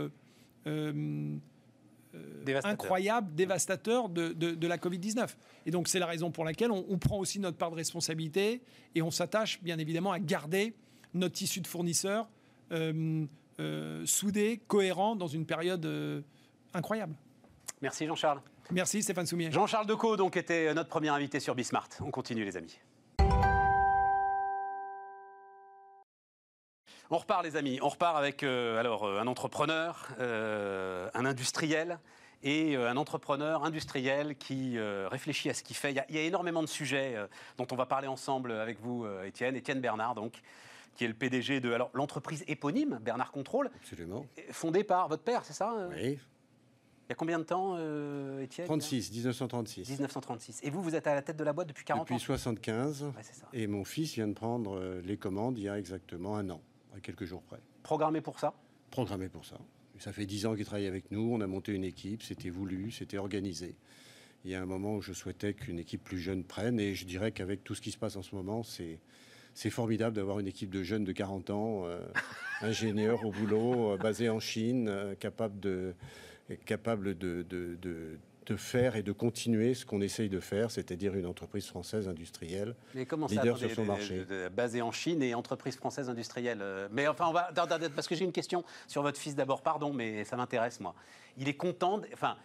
incroyable, dévastateur de, la Covid-19. Et donc c'est la raison pour laquelle on, prend aussi notre part de responsabilité et on s'attache bien évidemment à garder notre tissu de fournisseurs euh, euh, soudé, cohérent dans une période euh, incroyable. Merci Jean-Charles. Merci Stéphane Soumier. Jean-Charles Decaux donc était notre premier invité sur Bismart. On continue les amis. On repart, les amis. On repart avec euh, alors euh, un entrepreneur, euh, un industriel et un entrepreneur industriel qui réfléchit à ce qu'il fait. Il y, a, énormément de sujets dont on va parler ensemble avec vous, Étienne. Étienne Bernard, donc, qui est le PDG de alors l'entreprise éponyme Bernard Contrôle. Absolument. Fondée par votre père, c'est ça Oui. Il y a combien de temps, Étienne? 36, 1936. 1936. Et vous, vous êtes à la tête de la boîte depuis 40 ans? Depuis 75. Et mon fils vient de prendre les commandes il y a exactement un an à quelques jours près. Programmé pour ça? Programmé pour ça. Ça fait dix ans qu'il travaille avec nous, on a monté une équipe, c'était voulu, c'était organisé. il y a un moment où je souhaitais qu'une équipe plus jeune prenne, et je dirais qu'avec tout ce qui se passe en ce moment, c'est c'est formidable d'avoir une équipe de jeunes de 40 ans, euh, ingénieurs au boulot, euh, basés en Chine, euh, capables de, capable de, de, de, faire et de continuer ce qu'on essaye de faire, c'est-à-dire une entreprise française industrielle, Mais comment leader sur son marché. Basée en Chine et entreprise française industrielle. Mais enfin, on va, parce que j'ai une question sur votre fils d'abord, pardon, mais ça m'intéresse moi. Il est content, enfin,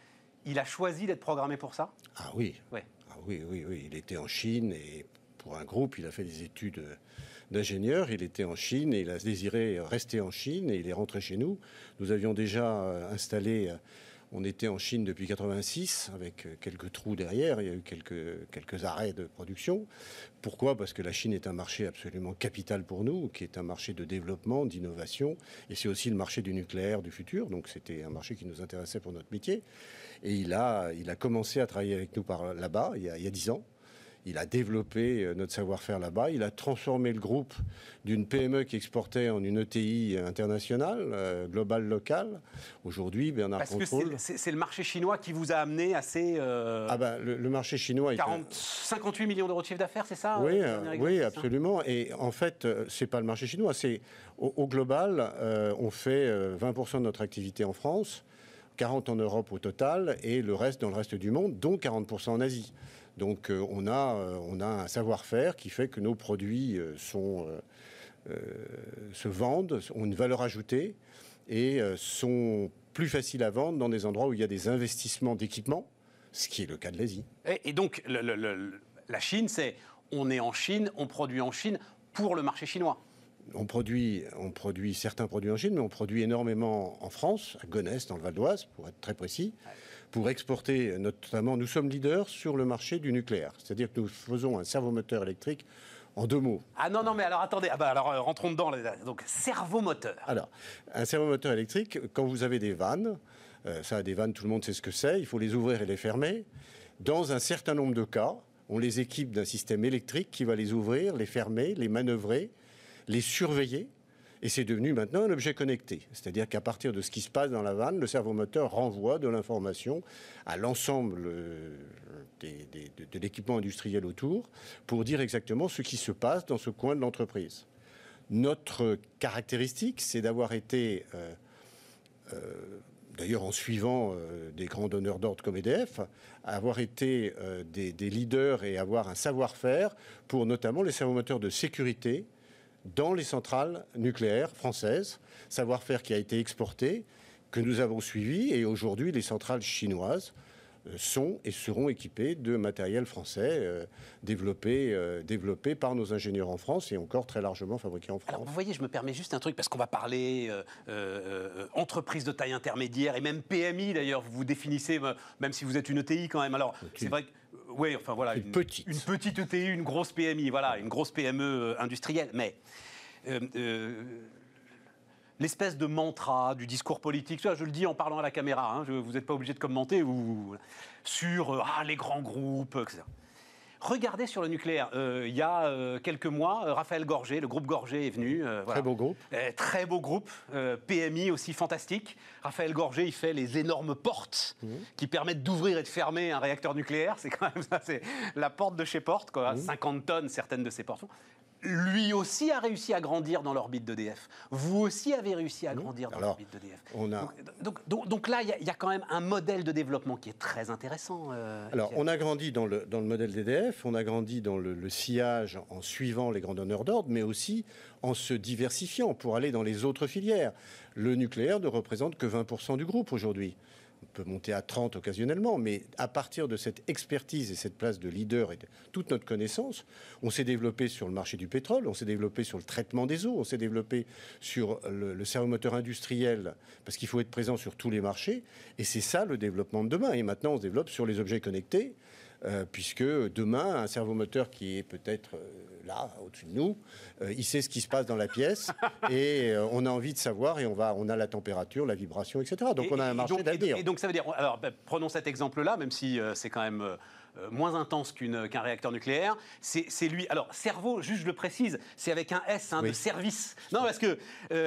il a choisi d'être programmé pour ça? Ah oui. Ouais. Ah oui, oui, oui. Il était en Chine et pour un groupe, il a fait des études d'ingénieur, il était en Chine et il a désiré rester en Chine et il est rentré chez nous. Nous avions déjà euh, installé, euh, on était en Chine depuis 86 avec euh, quelques trous derrière, il y a eu quelques, arrêts de production. Pourquoi? Parce que la Chine est un marché absolument capital pour nous, qui est un marché de développement, d'innovation et c'est aussi le marché du nucléaire du futur, donc c'était un marché qui nous intéressait pour notre métier. Et il a, il a commencé à travailler avec nous par là-bas il y a dix ans. Il a développé euh, notre savoir-faire là-bas. Il a transformé le groupe d'une PME qui exportait en une ETI internationale, euh, globale, locale. Aujourd'hui, Bernard Parce que c'est le marché chinois qui vous a amené à ces... Euh, ah ben, le, marché chinois... 40, 58 millions d'euros de chiffre d'affaires, c'est ça Oui, oui absolument. Et en fait, c'est pas le marché chinois. C'est au, global, on fait 20% de notre activité en France. 40 en Europe au total et le reste dans le reste du monde, dont 40% en Asie. Donc euh, on, a, euh, on a un savoir-faire qui fait que nos produits euh, se vendent, ont une valeur ajoutée et sont plus faciles à vendre dans des endroits où il y a des investissements d'équipement, ce qui est le cas de l'Asie. Et, donc la Chine, c'est on est en Chine, on produit en Chine pour le marché chinois. On produit, on produit certains produits en Chine, mais on produit énormément en France, à Gonesse, dans le Val d'Oise, pour être très précis pour exporter notamment. Nous sommes leaders sur le marché du nucléaire. C'est-à-dire que nous faisons un servomoteur électrique en deux mots. Ah non, non, mais alors attendez, ah bah alors euh, rentrons dedans. Donc, servomoteur. Alors, un servomoteur électrique, quand vous avez des vannes, euh, ça a des vannes, tout le monde sait ce que c'est, il faut les ouvrir et les fermer. Dans un certain nombre de cas, on les équipe d'un système électrique qui va les ouvrir, les fermer, les manœuvrer, les surveiller et c'est devenu maintenant un objet connecté. C'est-à-dire qu'à partir de ce qui se passe dans la vanne, le servomoteur renvoie de l'information à l'ensemble euh, de, l'équipement industriel autour pour dire exactement ce qui se passe dans ce coin de l'entreprise. Notre caractéristique, c'est d'avoir été, euh, euh, d'ailleurs en suivant des grands donneurs d'ordre comme EDF, avoir été des, des, leaders et avoir un savoir-faire pour notamment les servomoteurs de sécurité, dans les centrales nucléaires françaises, savoir-faire qui a été exporté, que nous avons suivi, et aujourd'hui les centrales chinoises euh, sont et seront équipées de matériel français euh, développé, euh, développé par nos ingénieurs en France et encore très largement fabriqué en France. Alors vous voyez, je me permets juste un truc parce qu'on va parler entreprise de taille intermédiaire et même PMI d'ailleurs. Vous vous définissez, même si vous êtes une ETI quand même. Alors c'est vrai que oui, enfin voilà, une, petite. Une petite ETI, une grosse PMI, voilà, une grosse PME euh, industrielle. Mais euh, euh, l'espèce de mantra du discours politique, je le dis en parlant à la caméra, hein, vous n'êtes pas obligé de commenter, ou, sur ah, les grands groupes, etc. Regardez sur le nucléaire. Euh, il y a euh, quelques mois, euh, Raphaël Gorgé, le groupe Gorgé est venu. Très beau groupe. très beau groupe. PMI aussi fantastique. Raphaël Gorgé, il fait les énormes portes mmh. qui permettent d'ouvrir et de fermer un réacteur nucléaire. C'est quand même ça, c'est la porte de chez Porte, quoi. 50 mmh. tonnes, certaines de ces portes lui aussi a réussi à grandir dans l'orbite d'EDF. Vous aussi avez réussi à grandir dans l'orbite d'EDF. Donc, donc, là, il y, a quand même un modèle de développement qui est très intéressant. Euh, Alors, on a grandi dans le, dans le modèle d'EDF, on a grandi dans le, le, sillage en suivant les grands donneurs d'ordre, mais aussi en se diversifiant pour aller dans les autres filières. Le nucléaire ne représente que 20% du groupe aujourd'hui on peut monter à 30 occasionnellement, mais à partir de cette expertise et cette place de leader et de toute notre connaissance, on s'est développé sur le marché du pétrole, on s'est développé sur le traitement des eaux, on s'est développé sur le, le servomoteur industriel, parce qu'il faut être présent sur tous les marchés, et c'est ça le développement de demain. Et maintenant, on se développe sur les objets connectés, euh, puisque demain, un servomoteur qui est peut-être... Là, au-dessus de nous, euh, il sait ce qui se passe dans la pièce et euh, on a envie de savoir et on, va, on a la température, la vibration, etc. Donc on a un marché d'avenir. Et, donc ça veut dire, alors ben, prenons cet exemple-là, même si euh, c'est quand même... moins intense qu'un réacteur nucléaire. C'est lui. Alors, cerveau, juste je le précise, c'est avec un S hein, de service. Non, parce que,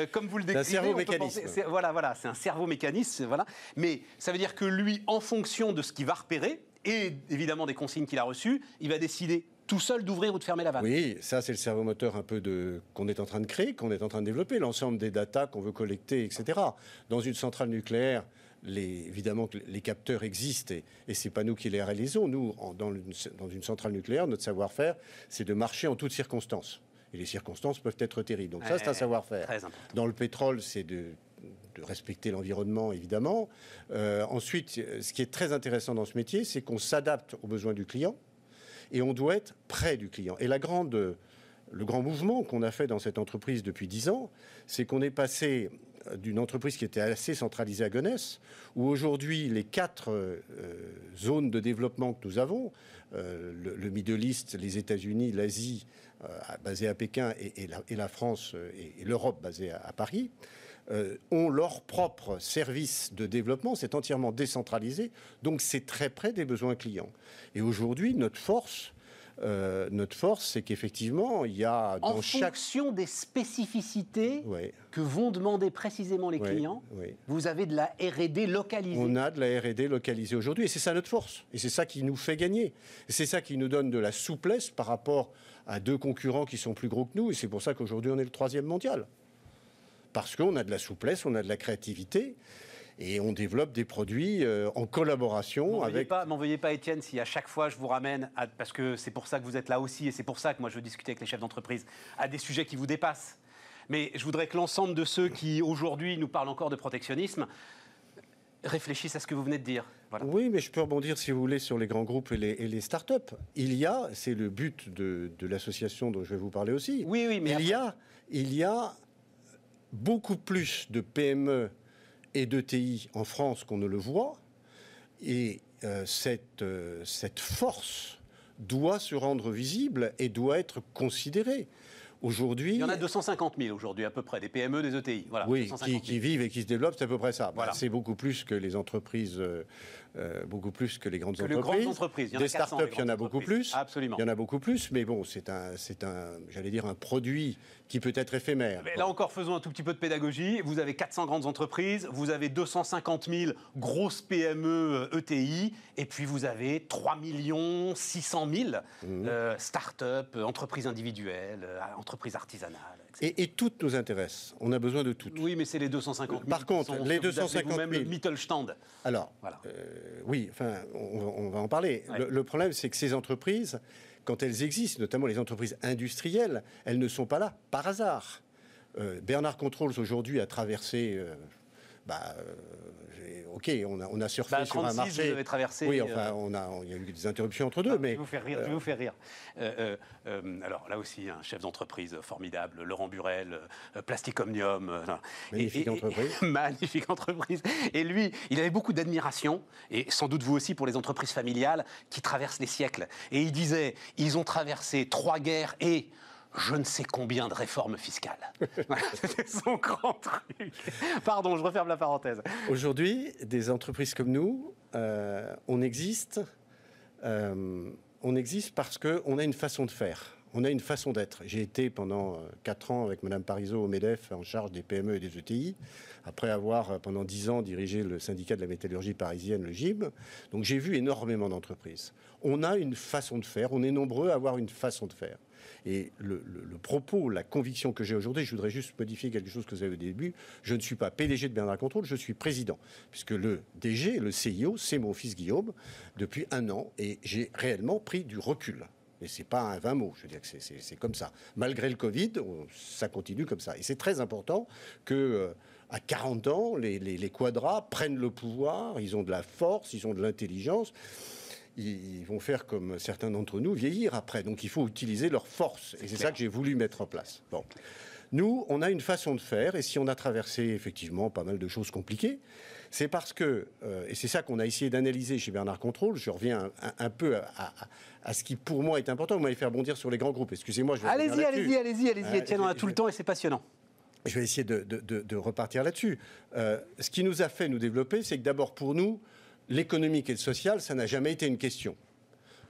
comme vous le décrivez. C'est un cerveau mécanisme. voilà, voilà, c'est un cerveau mécanisme. Voilà. Mais ça veut dire que lui, en fonction de ce qu'il va repérer, et évidemment des consignes qu'il a reçues, il va décider tout seul d'ouvrir ou de fermer la vanne. Oui, ça c'est le cerveau moteur un peu de qu'on est en train de créer, qu'on est en train de développer, l'ensemble des datas qu'on veut collecter, etc. Dans une centrale nucléaire, les, évidemment que les capteurs existent et, et c'est pas nous qui les réalisons. Nous, en- dans, une, dans une centrale nucléaire, notre savoir-faire, c'est de marcher en toutes circonstances. Et les circonstances peuvent être terribles. Donc ça, c'est un savoir-faire. Dans le pétrole, c'est de, de respecter l'environnement, évidemment. Euh, ensuite, ce qui est très intéressant dans ce métier, c'est qu'on s'adapte aux besoins du client et on doit être près du client. Et le grand mouvement qu'on a fait dans cette entreprise depuis dix ans, c'est qu'on est passé d'une entreprise qui était assez centralisée à Gonesse, où aujourd'hui les quatre euh, zones de développement que nous avons, euh, le, le Middle East, les États-Unis, l'Asie, euh, basée à Pékin, et, la, France et, l'Europe basée à Paris, euh, ont leur propre service de développement, c'est entièrement décentralisé, donc c'est très près des besoins clients. Et aujourd'hui, notre force, euh, notre force, c'est qu'effectivement, il y a En dans chaque... fonction des spécificités Ouais, que vont demander précisément les ouais, clients, ouais. vous avez de la R&D localisée. On a de la R&D localisée aujourd'hui, et c'est ça notre force, et c'est ça qui nous fait gagner. C'est ça qui nous donne de la souplesse par rapport à deux concurrents qui sont plus gros que nous, et c'est pour ça qu'aujourd'hui on est le troisième mondial. Parce qu'on a de la souplesse, on a de la créativité, et on développe des produits euh, en collaboration avec. m'en veuillez pas, Étienne, si à chaque fois je vous ramène, à- parce que c'est pour ça que vous êtes là aussi, et c'est pour ça que moi je veux discuter avec les chefs d'entreprise, à des sujets qui vous dépassent. Mais je voudrais que l'ensemble de ceux qui aujourd'hui nous parlent encore de protectionnisme réfléchissent à ce que vous venez de dire. Voilà. Oui, mais je peux rebondir, si vous voulez, sur les grands groupes et les, et les start-up. Il y a, c'est le but de, de l'association dont je vais vous parler aussi. Oui, oui, mais il, après- y a, il y a beaucoup plus de PME et de TI en France qu'on ne le voit. Et euh, cette, euh, cette force doit se rendre visible et doit être considérée. Aujourd'hui, il y en a 250 000 aujourd'hui à peu près, des PME, des ETI. Voilà, oui, 250 qui, 000. qui vivent et qui se développent, c'est à peu près ça. Bah, c'est beaucoup plus que les entreprises, euh, beaucoup plus que les grandes Que les entreprises. grandes entreprises. Il y en a Des 400, startups, il y en a beaucoup plus. Absolument. Il y en a beaucoup plus, mais bon, c'est un, c'est un, j'allais dire un produit qui peut être éphémère. Mais là encore, faisons un tout petit peu de pédagogie. Vous avez 400 grandes entreprises, vous avez 250 000 grosses PME euh, ETI, et puis vous avez 3 600 000 Mhm. euh, start-up, euh, entreprises individuelles, entreprises artisanales. Et, et toutes nous intéressent. On a besoin de toutes. Oui, mais c'est les 250 000. Par contre, les ce que vous appelez 250 vous-même le 000. Mittelstand. Alors, Voilà. euh, oui, enfin, on, va- on va en parler. Ouais. Le, le problème, c'est que ces entreprises, quand elles existent, notamment les entreprises industrielles, elles ne sont pas là par hasard. Euh, Bernard Controls aujourd'hui a traversé. euh, bah, ok, on a, on a surfé Bah, sur un 36, marché. vous avez traversé. Oui, euh, enfin, on a, il y a eu des interruptions entre deux, Je mais vais vous faire rire. Je vais vous faire rire. Euh, euh, euh, alors là aussi, un chef d'entreprise formidable, Laurent Burel, euh, Plastic Omnium. euh. Magnifique entreprise. magnifique entreprise. Et lui, il avait beaucoup d'admiration, et sans doute vous aussi pour les entreprises familiales qui traversent les siècles. Et il disait, ils ont traversé trois guerres et je ne sais combien de réformes fiscales. Voilà, C'était son grand truc. Pardon, je referme la parenthèse. Aujourd'hui, des entreprises comme nous, euh, on existe, euh, on existe parce qu'on a une façon de faire, on a une façon d'être. J'ai été pendant euh, quatre ans avec Madame Parizeau au Medef en charge des PME et des ETI, après avoir euh, pendant dix ans dirigé le syndicat de la métallurgie parisienne, le GIB. Donc j'ai vu énormément d'entreprises. On a une façon de faire, on est nombreux à avoir une façon de faire. Et le, propos, la conviction que j'ai aujourd'hui, je voudrais juste modifier quelque chose que vous avez au début. Je ne suis pas PDG de Bernard Contrôle, je suis président. Puisque le DG, le CIO, c'est mon fils Guillaume depuis un an et j'ai réellement pris du recul. Et c'est pas un 20 mots, je veux dire que c'est- comme ça. Malgré le Covid, ça continue comme ça. Et c'est très important que, euh, à 40 ans, les, les, les quadras prennent le pouvoir, ils ont de la force, ils ont de l'intelligence ils vont faire comme certains d'entre nous, vieillir après. Donc il faut utiliser leur force. Et c'est ça que j'ai voulu mettre en place. Bon. Nous, on a une façon de faire, et si on a traversé effectivement pas mal de choses compliquées, c'est parce que, euh, et c'est ça qu'on a essayé d'analyser chez Bernard Contrôle, je reviens un, peu à, à- à ce qui pour moi est important, vous m'avez fait bondir sur les grands groupes, excusez-moi, je vais revenir Allez-y, allez-y, allez-y, allez-y, Euh, Étienne, on a tout le temps et c'est passionnant. je vais essayer de, de- de- de repartir là-dessus. Euh, ce qui nous a fait nous développer, c'est que d'abord pour nous, l'économique et le social, ça n'a jamais été une question.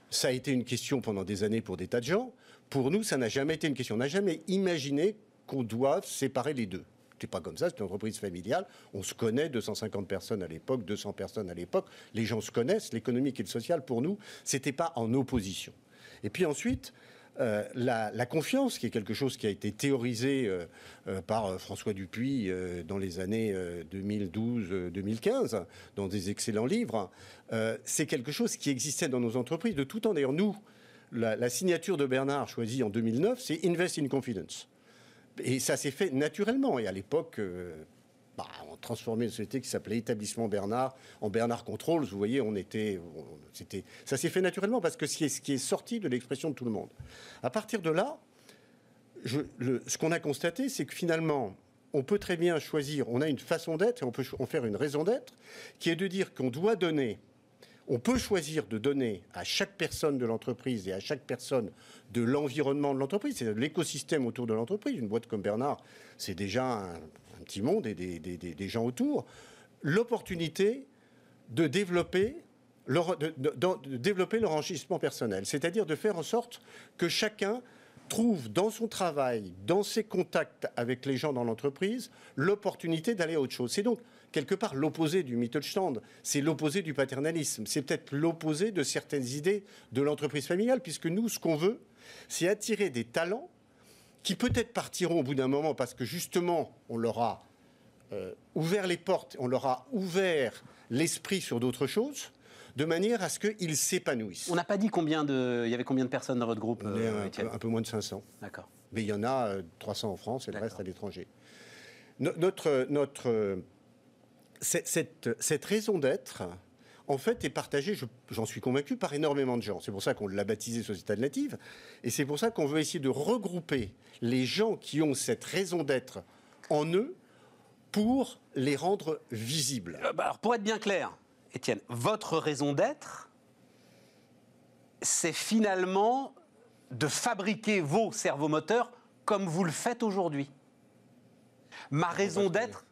Ça a été une question pendant des années pour des tas de gens. Pour nous, ça n'a jamais été une question. On n'a jamais imaginé qu'on doive séparer les deux. c'est pas comme ça, c'est une entreprise familiale. On se connaît, 250 personnes à l'époque, 200 personnes à l'époque. Les gens se connaissent. L'économique et le social, pour nous, c'était pas en opposition. Et puis ensuite, euh, la, confiance, qui est quelque chose qui a été théorisé euh, euh, par François Dupuis dans les années 2012-2015, dans des excellents livres, c'est quelque chose qui existait dans nos entreprises de tout temps. D'ailleurs, nous, la, la, signature de Bernard choisie en 2009, c'est Invest in Confidence. Et ça s'est fait naturellement. Et à l'époque, bah, on transformait une société qui s'appelait Établissement Bernard en Bernard Controls. Vous voyez, on était, c'était, ça s'est fait naturellement parce que c'est ce qui est sorti de l'expression de tout le monde. À partir de là, ce qu'on a constaté, c'est que finalement, on peut très bien choisir, on a une façon d'être et on peut en faire une raison d'être, qui est de dire qu'on doit donner on peut choisir de donner à chaque personne de l'entreprise et à chaque personne de l'environnement de l'entreprise, c'est l'écosystème autour de l'entreprise. Une boîte comme Bernard, c'est déjà un, petit monde et des, gens autour, l'opportunité de développer leur, personnel, c'est-à-dire de faire en sorte que chacun trouve dans son travail, dans ses contacts avec les gens dans l'entreprise, l'opportunité d'aller à autre chose. C'est donc quelque part l'opposé du Mittelstand, c'est l'opposé du paternalisme, c'est peut-être l'opposé de certaines idées de l'entreprise familiale, puisque nous, ce qu'on veut, c'est attirer des talents qui peut-être partiront au bout d'un moment parce que justement, on leur a euh, ouvert les portes, on leur a ouvert l'esprit sur d'autres choses de manière à ce qu'ils s'épanouissent. On n'a pas dit combien de, il y avait combien de personnes dans votre groupe euh, un, peu, moins de 500. D'accord. Mais il y en a 300 euh, en France et le reste à l'étranger. notre, notre, cette, cette raison d'être, en fait, est partagé, j'en suis convaincu, par énormément de gens. C'est pour ça qu'on l'a baptisé Société Native. Et c'est pour ça qu'on veut essayer de regrouper les gens qui ont cette raison d'être en eux pour les rendre visibles. Euh, bah, alors, pour être bien clair, Étienne, votre raison d'être, c'est finalement de fabriquer vos cerveaux moteurs comme vous le faites aujourd'hui. Ma raison d'être,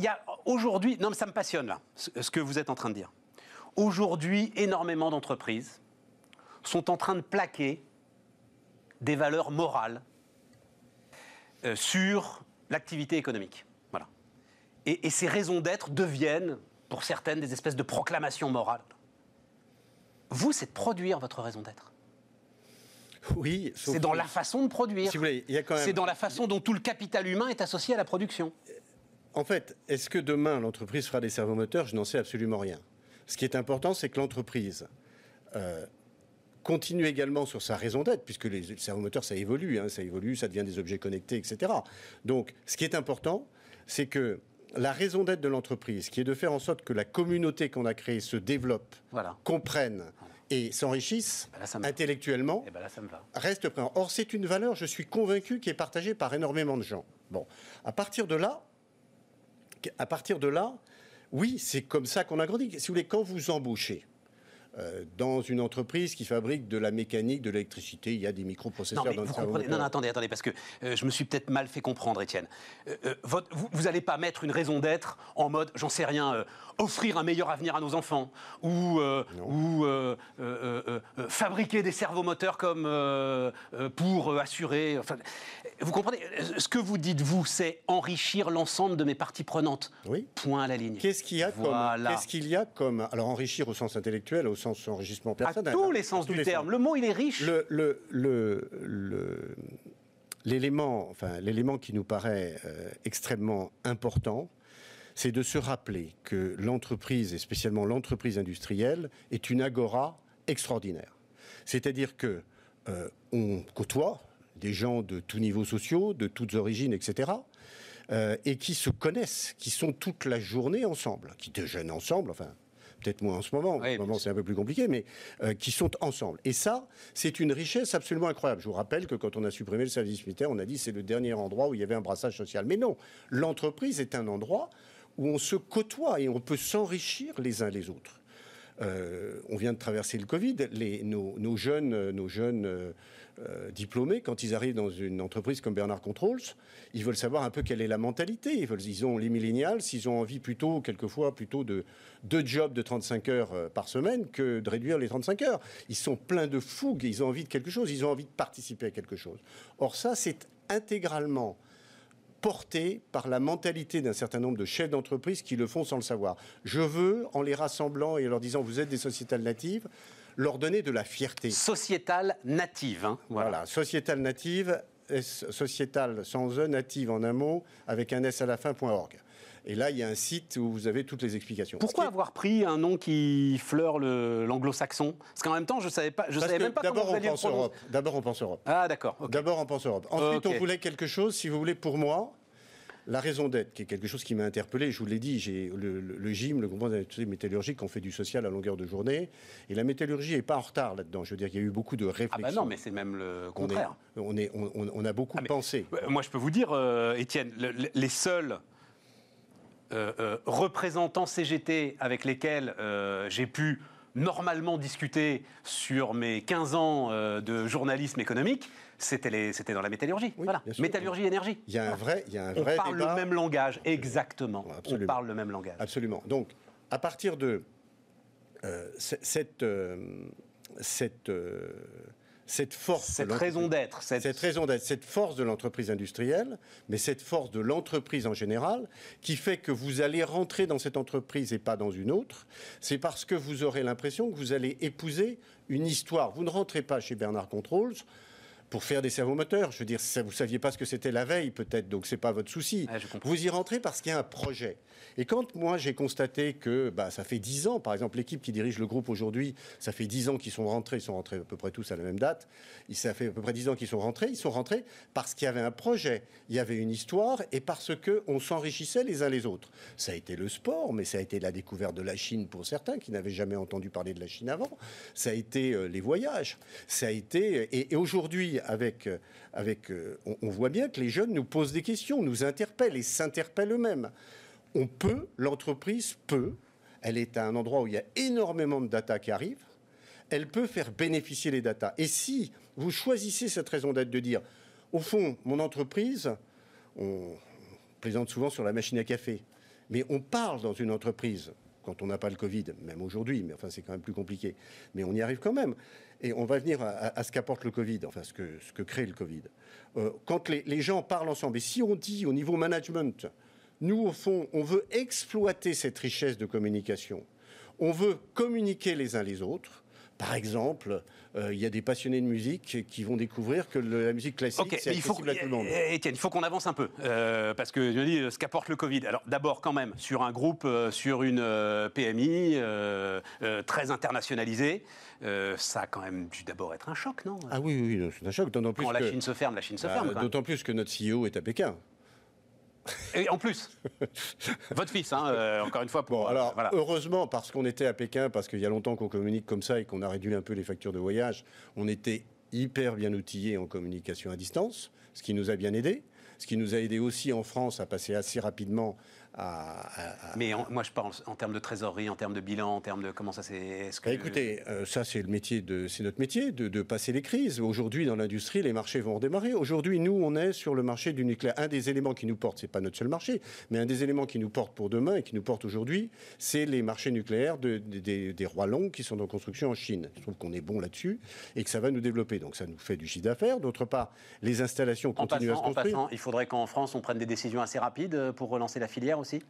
il y a aujourd'hui, non mais ça me passionne là, ce que vous êtes en train de dire. Aujourd'hui, énormément d'entreprises sont en train de plaquer des valeurs morales euh, sur l'activité économique. Voilà. Et, et ces raisons d'être deviennent, pour certaines, des espèces de proclamations morales. Vous, c'est de produire votre raison d'être. Oui, c'est dans la façon de produire. C'est dans la façon dont tout le capital humain est associé à la production. En fait, est-ce que demain l'entreprise fera des servomoteurs Je n'en sais absolument rien. Ce qui est important, c'est que l'entreprise euh, continue également sur sa raison d'être, puisque les servomoteurs, ça évolue, hein, ça évolue, ça devient des objets connectés, etc. Donc, ce qui est important, c'est que la raison d'être de l'entreprise, qui est de faire en sorte que la communauté qu'on a créée se développe, comprenne et s'enrichisse ben intellectuellement, ben reste présent. Or, c'est une valeur, je suis convaincu, qui est partagée par énormément de gens. Bon, à partir de là, à partir de là, oui, c'est comme ça qu'on a grandi. Si vous voulez, quand vous embauchez, dans une entreprise qui fabrique de la mécanique, de l'électricité, il y a des microprocesseurs dans le cerveau. Non, non, attendez, attendez, parce que euh, je me suis peut-être mal fait comprendre, Étienne. Euh, vous n'allez pas mettre une raison d'être en mode, j'en sais rien, offrir un meilleur avenir à nos enfants ou, ou fabriquer des servomoteurs comme pour assurer. Enfin, vous comprenez Ce que vous dites, vous, c'est enrichir l'ensemble de mes parties prenantes. Oui. Point à la ligne. Qu'est-ce qu'il y a comme. Qu'est-ce qu'il y a comme. Alors, enrichir au sens intellectuel, au sens personnel. À tous les sens du terme. Le mot, il est riche. Le. le, le, L'élément, enfin, l'élément qui nous paraît euh, extrêmement important, c'est de se rappeler que l'entreprise, et spécialement l'entreprise industrielle, est une agora extraordinaire. C'est-à-dire que euh, on côtoie, des gens de tous niveaux sociaux, de toutes origines, etc., euh, et qui se connaissent, qui sont toute la journée ensemble, qui déjeunent ensemble, enfin, peut-être moins en ce moment, en ce moment c'est un peu plus compliqué, mais euh, qui sont ensemble. Et ça, c'est une richesse absolument incroyable. Je vous rappelle que quand on a supprimé le service militaire, on a dit c'est le dernier endroit où il y avait un brassage social. Mais non, l'entreprise est un endroit où on se côtoie et on peut s'enrichir les uns les autres. Euh, on vient de traverser le Covid. Nos, jeunes, nos jeunes euh, diplômés, quand ils arrivent dans une entreprise comme Bernard Controls, ils veulent savoir un peu quelle est la mentalité. Ils, ils ont les millénials, s'ils ont envie plutôt, quelquefois, plutôt de deux jobs de 35 heures euh, par semaine que de réduire les 35 heures. Ils sont pleins de fougue, ils ont envie de quelque chose, ils ont envie de participer à quelque chose. Or ça, c'est intégralement porté par la mentalité d'un certain nombre de chefs d'entreprise qui le font sans le savoir. Je veux, en les rassemblant et en leur disant vous êtes des sociétales natives, leur donner de la fierté. Sociétale native. hein, Voilà, voilà. sociétale native, sociétale sans E, native en un mot, avec un S à la fin, point .org. Et là, il y a un site où vous avez toutes les explications. Pourquoi est- avoir pris un nom qui fleure le- l'anglo-saxon? Parce qu'en même temps, je savais pas, je savais même pas comment on pense. Europe. D'abord, on pense Europe. Ah d'accord. D'abord, on pense Europe. Ensuite, on voulait quelque chose, si vous voulez, pour moi, la raison d'être, qui est quelque chose qui m'a interpellé. Je vous l'ai dit, j'ai le, le- le GIM, le groupement d'industrie métallurgique, on fait du social à longueur de journée. Et la métallurgie n'est pas en retard là-dedans. Je veux dire, il y a eu beaucoup de Ah réflexions. bah non, mais c'est même le on, est, contraire. on, est- on- on- on a beaucoup Ah, pensé. Ouais, Moi, je peux vous dire, euh, Étienne, le- le- les seuls représentants CGT avec lesquels euh, j'ai pu normalement discuter sur mes 15 ans euh, de journalisme économique, c'était dans la métallurgie. Oui, voilà. Métallurgie, énergie. Il y a un vrai, il y a un On parle débat. le même langage, exactement. On Absolument. parle le même langage. Absolument. Donc, à partir de euh, cette, euh, cette, euh, cette force, de Cette l'entreprise- raison d'être, cette, cette raison d'être, cette force de l'entreprise industrielle, mais cette force de l'entreprise en général, qui fait que vous allez rentrer dans cette entreprise et pas dans une autre, c'est parce que vous aurez l'impression que vous allez épouser une histoire. Vous ne rentrez pas chez Bernard Controls pour faire des servomoteurs. Je veux dire, ça, vous saviez pas ce que c'était la veille, peut-être, donc c'est pas votre souci. Comprends. vous y rentrez parce qu'il y a un projet. Et quand moi j'ai constaté que bah, ça fait 10 ans, par exemple l'équipe qui dirige le groupe aujourd'hui, ça fait 10 ans qu'ils sont rentrés, ils sont rentrés à peu près tous à la même date, ça fait à peu près 10 ans qu'ils sont rentrés, ils sont rentrés parce qu'il y avait un projet, il y avait une histoire et parce qu'on s'enrichissait les uns les autres. Ça a été le sport, mais ça a été la découverte de la Chine pour certains qui n'avaient jamais entendu parler de la Chine avant, ça a été euh, les voyages, ça a été... Et, et aujourd'hui, avec, euh, euh, on, voit bien que les jeunes nous posent des questions, nous interpellent et s'interpellent eux-mêmes on peut, l'entreprise peut, elle est à un endroit où il y a énormément de data qui arrivent, elle peut faire bénéficier les data. Et si vous choisissez cette raison d'être de dire, au fond, mon entreprise, on plaisante souvent sur la machine à café, mais on parle dans une entreprise, quand on n'a pas le Covid, même aujourd'hui, mais enfin c'est quand même plus compliqué, mais on y arrive quand même. Et on va venir à, ce qu'apporte le Covid, enfin ce que, ce que crée le Covid. Euh, quand les, les gens parlent ensemble, et si on dit au niveau management, nous, au fond, on veut exploiter cette richesse de communication. On veut communiquer les uns les autres. Par exemple, euh, il y a des passionnés de musique qui vont découvrir que le- la musique classique, Ok, c'est mais il faut, accessible à tout le monde. Eh, Étienne, il faut qu'on avance un peu, euh, parce que je dis ce qu'apporte le Covid. Alors d'abord quand même, sur un groupe, euh, sur une PMI très internationalisée, ça a quand même dû d'abord être un choc, non? Ah oui, oui, oui, c'est un choc. D'autant plus, Quand la que, Chine se ferme, la Chine se bah, ferme. d'autant plus que notre CEO est à Pékin. Et en plus, votre fils, hein, euh, encore une fois, pour... Bon, alors, euh, voilà. heureusement, parce qu'on était à Pékin, parce qu'il y a longtemps qu'on communique comme ça et qu'on a réduit un peu les factures de voyage, on était hyper bien outillés en communication à distance, ce qui nous a bien aidé. Ce qui nous a aidé aussi en France à passer assez rapidement à. Mais en- moi, je parle en termes de trésorerie, en termes de bilan, en termes de comment ça s'est... que- Bah, écoutez, euh, ça c'est le métier de, c'est notre métier de, de passer les crises. Aujourd'hui, dans l'industrie, les marchés vont redémarrer. Aujourd'hui, nous, on est sur le marché du nucléaire. Un des éléments qui nous porte, c'est pas notre seul marché, mais un des éléments qui nous porte pour demain et qui nous porte aujourd'hui, c'est les marchés nucléaires de- de- des, des rois longs qui sont en construction en Chine. Je trouve qu'on est bon là-dessus et que ça va nous développer. Donc ça nous fait du chiffre d'affaires. D'autre part, les installations En continuent passant, à se en construire. passant, il faudrait qu'en France, on prenne des décisions assez rapides euh, pour relancer la filière aussi?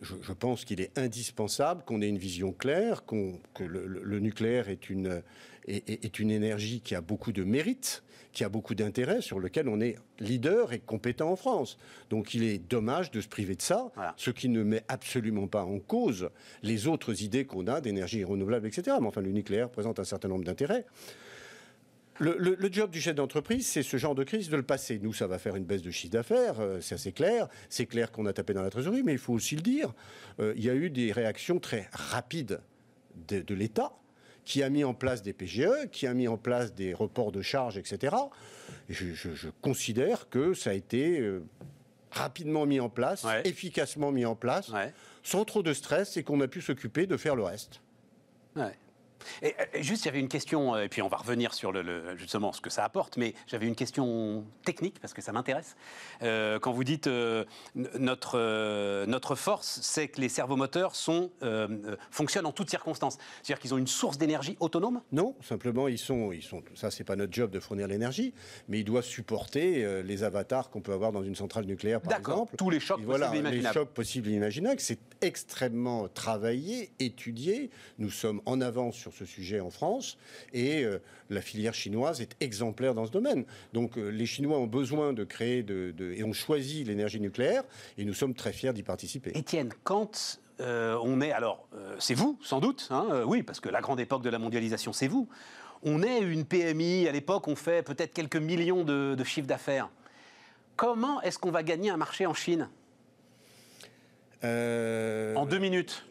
Je, je pense qu'il est indispensable qu'on ait une vision claire, que le, le- le nucléaire est une, est, est- est une énergie qui a beaucoup de mérite, qui a beaucoup d'intérêt, sur lequel on est leader et compétent en France. Donc il est dommage de se priver de ça, Voilà. ce qui ne met absolument pas en cause les autres idées qu'on a d'énergie renouvelable, etc. Mais enfin, le nucléaire présente un certain nombre d'intérêts. Le, le- le job du chef d'entreprise, c'est ce genre de crise de le passer. Nous, ça va faire une baisse de chiffre d'affaires, euh, c'est assez clair. C'est clair qu'on a tapé dans la trésorerie, mais il faut aussi le dire. euh, il y a eu des réactions très rapides de, de l'État qui a mis en place des PGE, qui a mis en place des reports de charges, etc. Et je, je- je considère que ça a été euh, rapidement mis en place, Ouais. efficacement mis en place, Ouais. sans trop de stress, et qu'on a pu s'occuper de faire le reste. Ouais. Et, et juste, j'avais une question, euh, et puis on va revenir sur le, le- justement ce que ça apporte, mais j'avais une question technique, parce que ça m'intéresse. Euh, quand vous dites euh, notre, euh, notre force, c'est que les servomoteurs sont, euh, euh, fonctionnent en toutes circonstances. C'est-à-dire qu'ils ont une source d'énergie autonome? Non, simplement, ils sont, ils sont, ça, c'est pas notre job de fournir l'énergie, mais ils doivent supporter euh, les avatars qu'on peut avoir dans une centrale nucléaire, par D'accord, exemple. tous les chocs Et voilà, possibles et les imaginables. chocs possibles et imaginables. C'est extrêmement travaillé, étudié. Nous sommes en avance sur ce sujet en France, et euh, la filière chinoise est exemplaire dans ce domaine. Donc, euh, les Chinois ont besoin de créer, de, de- et ont choisi l'énergie nucléaire, et nous sommes très fiers d'y participer. Étienne, quand euh, on est, alors c'est vous sans doute, hein, oui, parce que la grande époque de la mondialisation, c'est vous. On est une PMI, à l'époque on fait peut-être quelques millions de, de chiffres d'affaires. Comment est-ce qu'on va gagner un marché en Chine? Euh, en deux minutes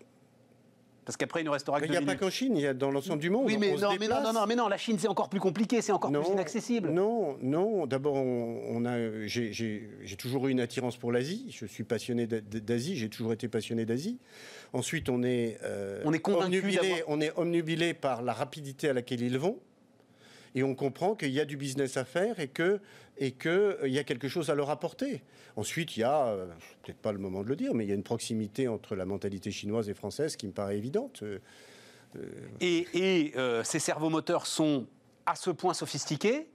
Parce qu'après il nous restera que il n'y a pas qu'en Chine, il y a dans l'ensemble du monde. Oui, mais On se non, mais non, déplace. non, non, mais non, la Chine c'est encore plus compliqué, c'est encore plus inaccessible. Non, non. D'abord, on, on a, j'ai, toujours eu une attirance pour l'Asie. Je suis passionné d'a- d'Asie. J'ai toujours été passionné d'Asie. Ensuite, on est, euh, On est omnubilé, on est omnubilé par la rapidité à laquelle ils vont. Et on comprend qu'il y a du business à faire et que et que euh, y a quelque chose à leur apporter. Ensuite, il y a euh, peut-être pas le moment de le dire, mais il y a une proximité entre la mentalité chinoise et française qui me paraît évidente. Euh, Et, et, ces servomoteurs sont à ce point sophistiqués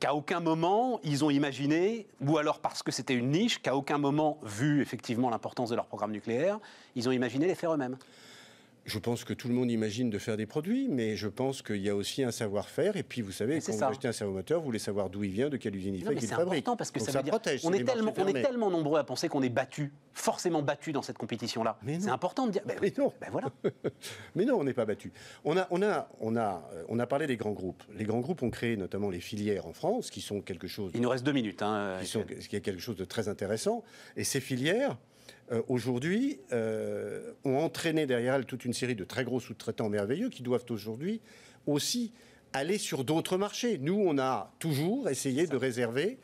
qu'à aucun moment ils ont imaginé, ou alors parce que c'était une niche, qu'à aucun moment, vu effectivement l'importance de leur programme nucléaire, ils ont imaginé les faire eux-mêmes. Je pense que tout le monde imagine de faire des produits, mais je pense qu'il y a aussi un savoir-faire. Et puis, vous savez, c'est quand ça. vous achetez un servomoteur, vous voulez savoir d'où il vient, de quelle usine il Non, fait, qu'il c'est fabrique. important parce que Donc ça, ça veut dire protège. on c'est est tellement, on est fermés. tellement nombreux à penser qu'on est battu, forcément battu dans cette compétition-là. C'est important de dire. Ben, Mais non. ben voilà. Mais non, on n'est pas battu. On a, on, a, on, a, euh, on a parlé des grands groupes. Les grands groupes ont créé notamment les filières en France, qui sont quelque chose Il nous reste deux minutes. hein, qui, sont, qui est quelque chose de très intéressant. Et ces filières, euh, aujourd'hui, euh, ont entraîné derrière elles toute une série de très gros sous-traitants merveilleux qui doivent aujourd'hui aussi aller sur d'autres marchés. Nous, on a toujours essayé de réserver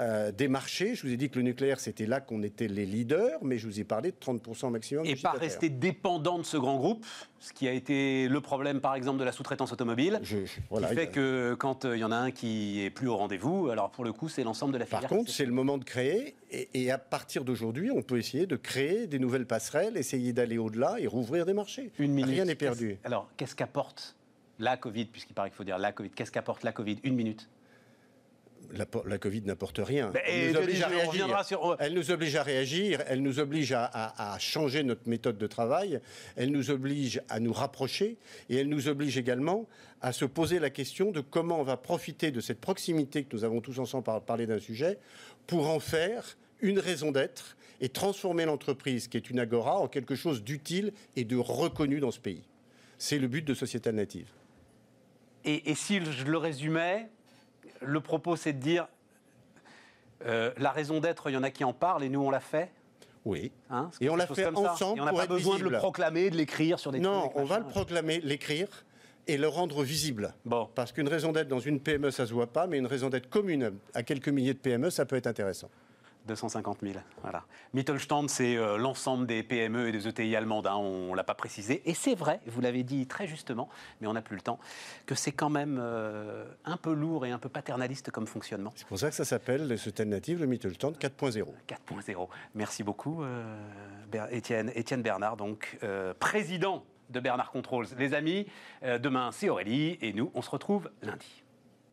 euh, des marchés. Je vous ai dit que le nucléaire, c'était là qu'on était les leaders, mais je vous ai parlé de 30% maximum. Et pas rester dépendant de ce grand groupe, ce qui a été le problème par exemple de la sous-traitance automobile. Je- je- qui voilà, fait a- que quand euh, il y en a un qui est plus au rendez-vous, alors pour le coup, c'est l'ensemble de la filière. Par contre, c'est le moment de créer, et, et à partir d'aujourd'hui, on peut essayer de créer des nouvelles passerelles, essayer d'aller au-delà et rouvrir des marchés. une minute. Rien n'est perdu. Alors, qu'est-ce qu'apporte la Covid, puisqu'il paraît qu'il faut dire la Covid, qu'est-ce qu'apporte la Covid? Une minute. La, Covid n'apporte rien. Ben, Elle nous oblige à réagir. sur- Elle nous oblige à réagir, elle nous oblige à, à- à changer notre méthode de travail, elle nous oblige à nous rapprocher et elle nous oblige également à se poser la question de comment on va profiter de cette proximité que nous avons tous ensemble par- parlé d'un sujet pour en faire une raison d'être et transformer l'entreprise qui est une agora en quelque chose d'utile et de reconnu dans ce pays. C'est le but de Société Native. Et, et si je le résumais, le propos c'est de dire euh, la raison d'être, il y en a qui en parlent et nous on l'a fait. Oui. hein, Et on l'a fait ensemble Et on n'a pas besoin de le proclamer, de l'écrire sur des Non, on va le proclamer, l'écrire et le rendre visible. Bon. Parce qu'une raison d'être dans une PME, ça se voit pas, mais une raison d'être commune à quelques milliers de PME, ça peut être intéressant. 250 000, voilà. Mittelstand, c'est euh, l'ensemble des PME et des ETI allemandes, hein, on ne l'a pas précisé. Et c'est vrai, vous l'avez dit très justement, mais on n'a plus le temps, que c'est quand même euh, un peu lourd et un peu paternaliste comme fonctionnement. C'est pour ça que ça s'appelle ce Native, le Mittelstand 4.0. 4.0. Merci beaucoup, euh, Étienne, Bernard, donc président de Bernard Controls. Les amis, demain c'est Aurélie et nous, on se retrouve lundi.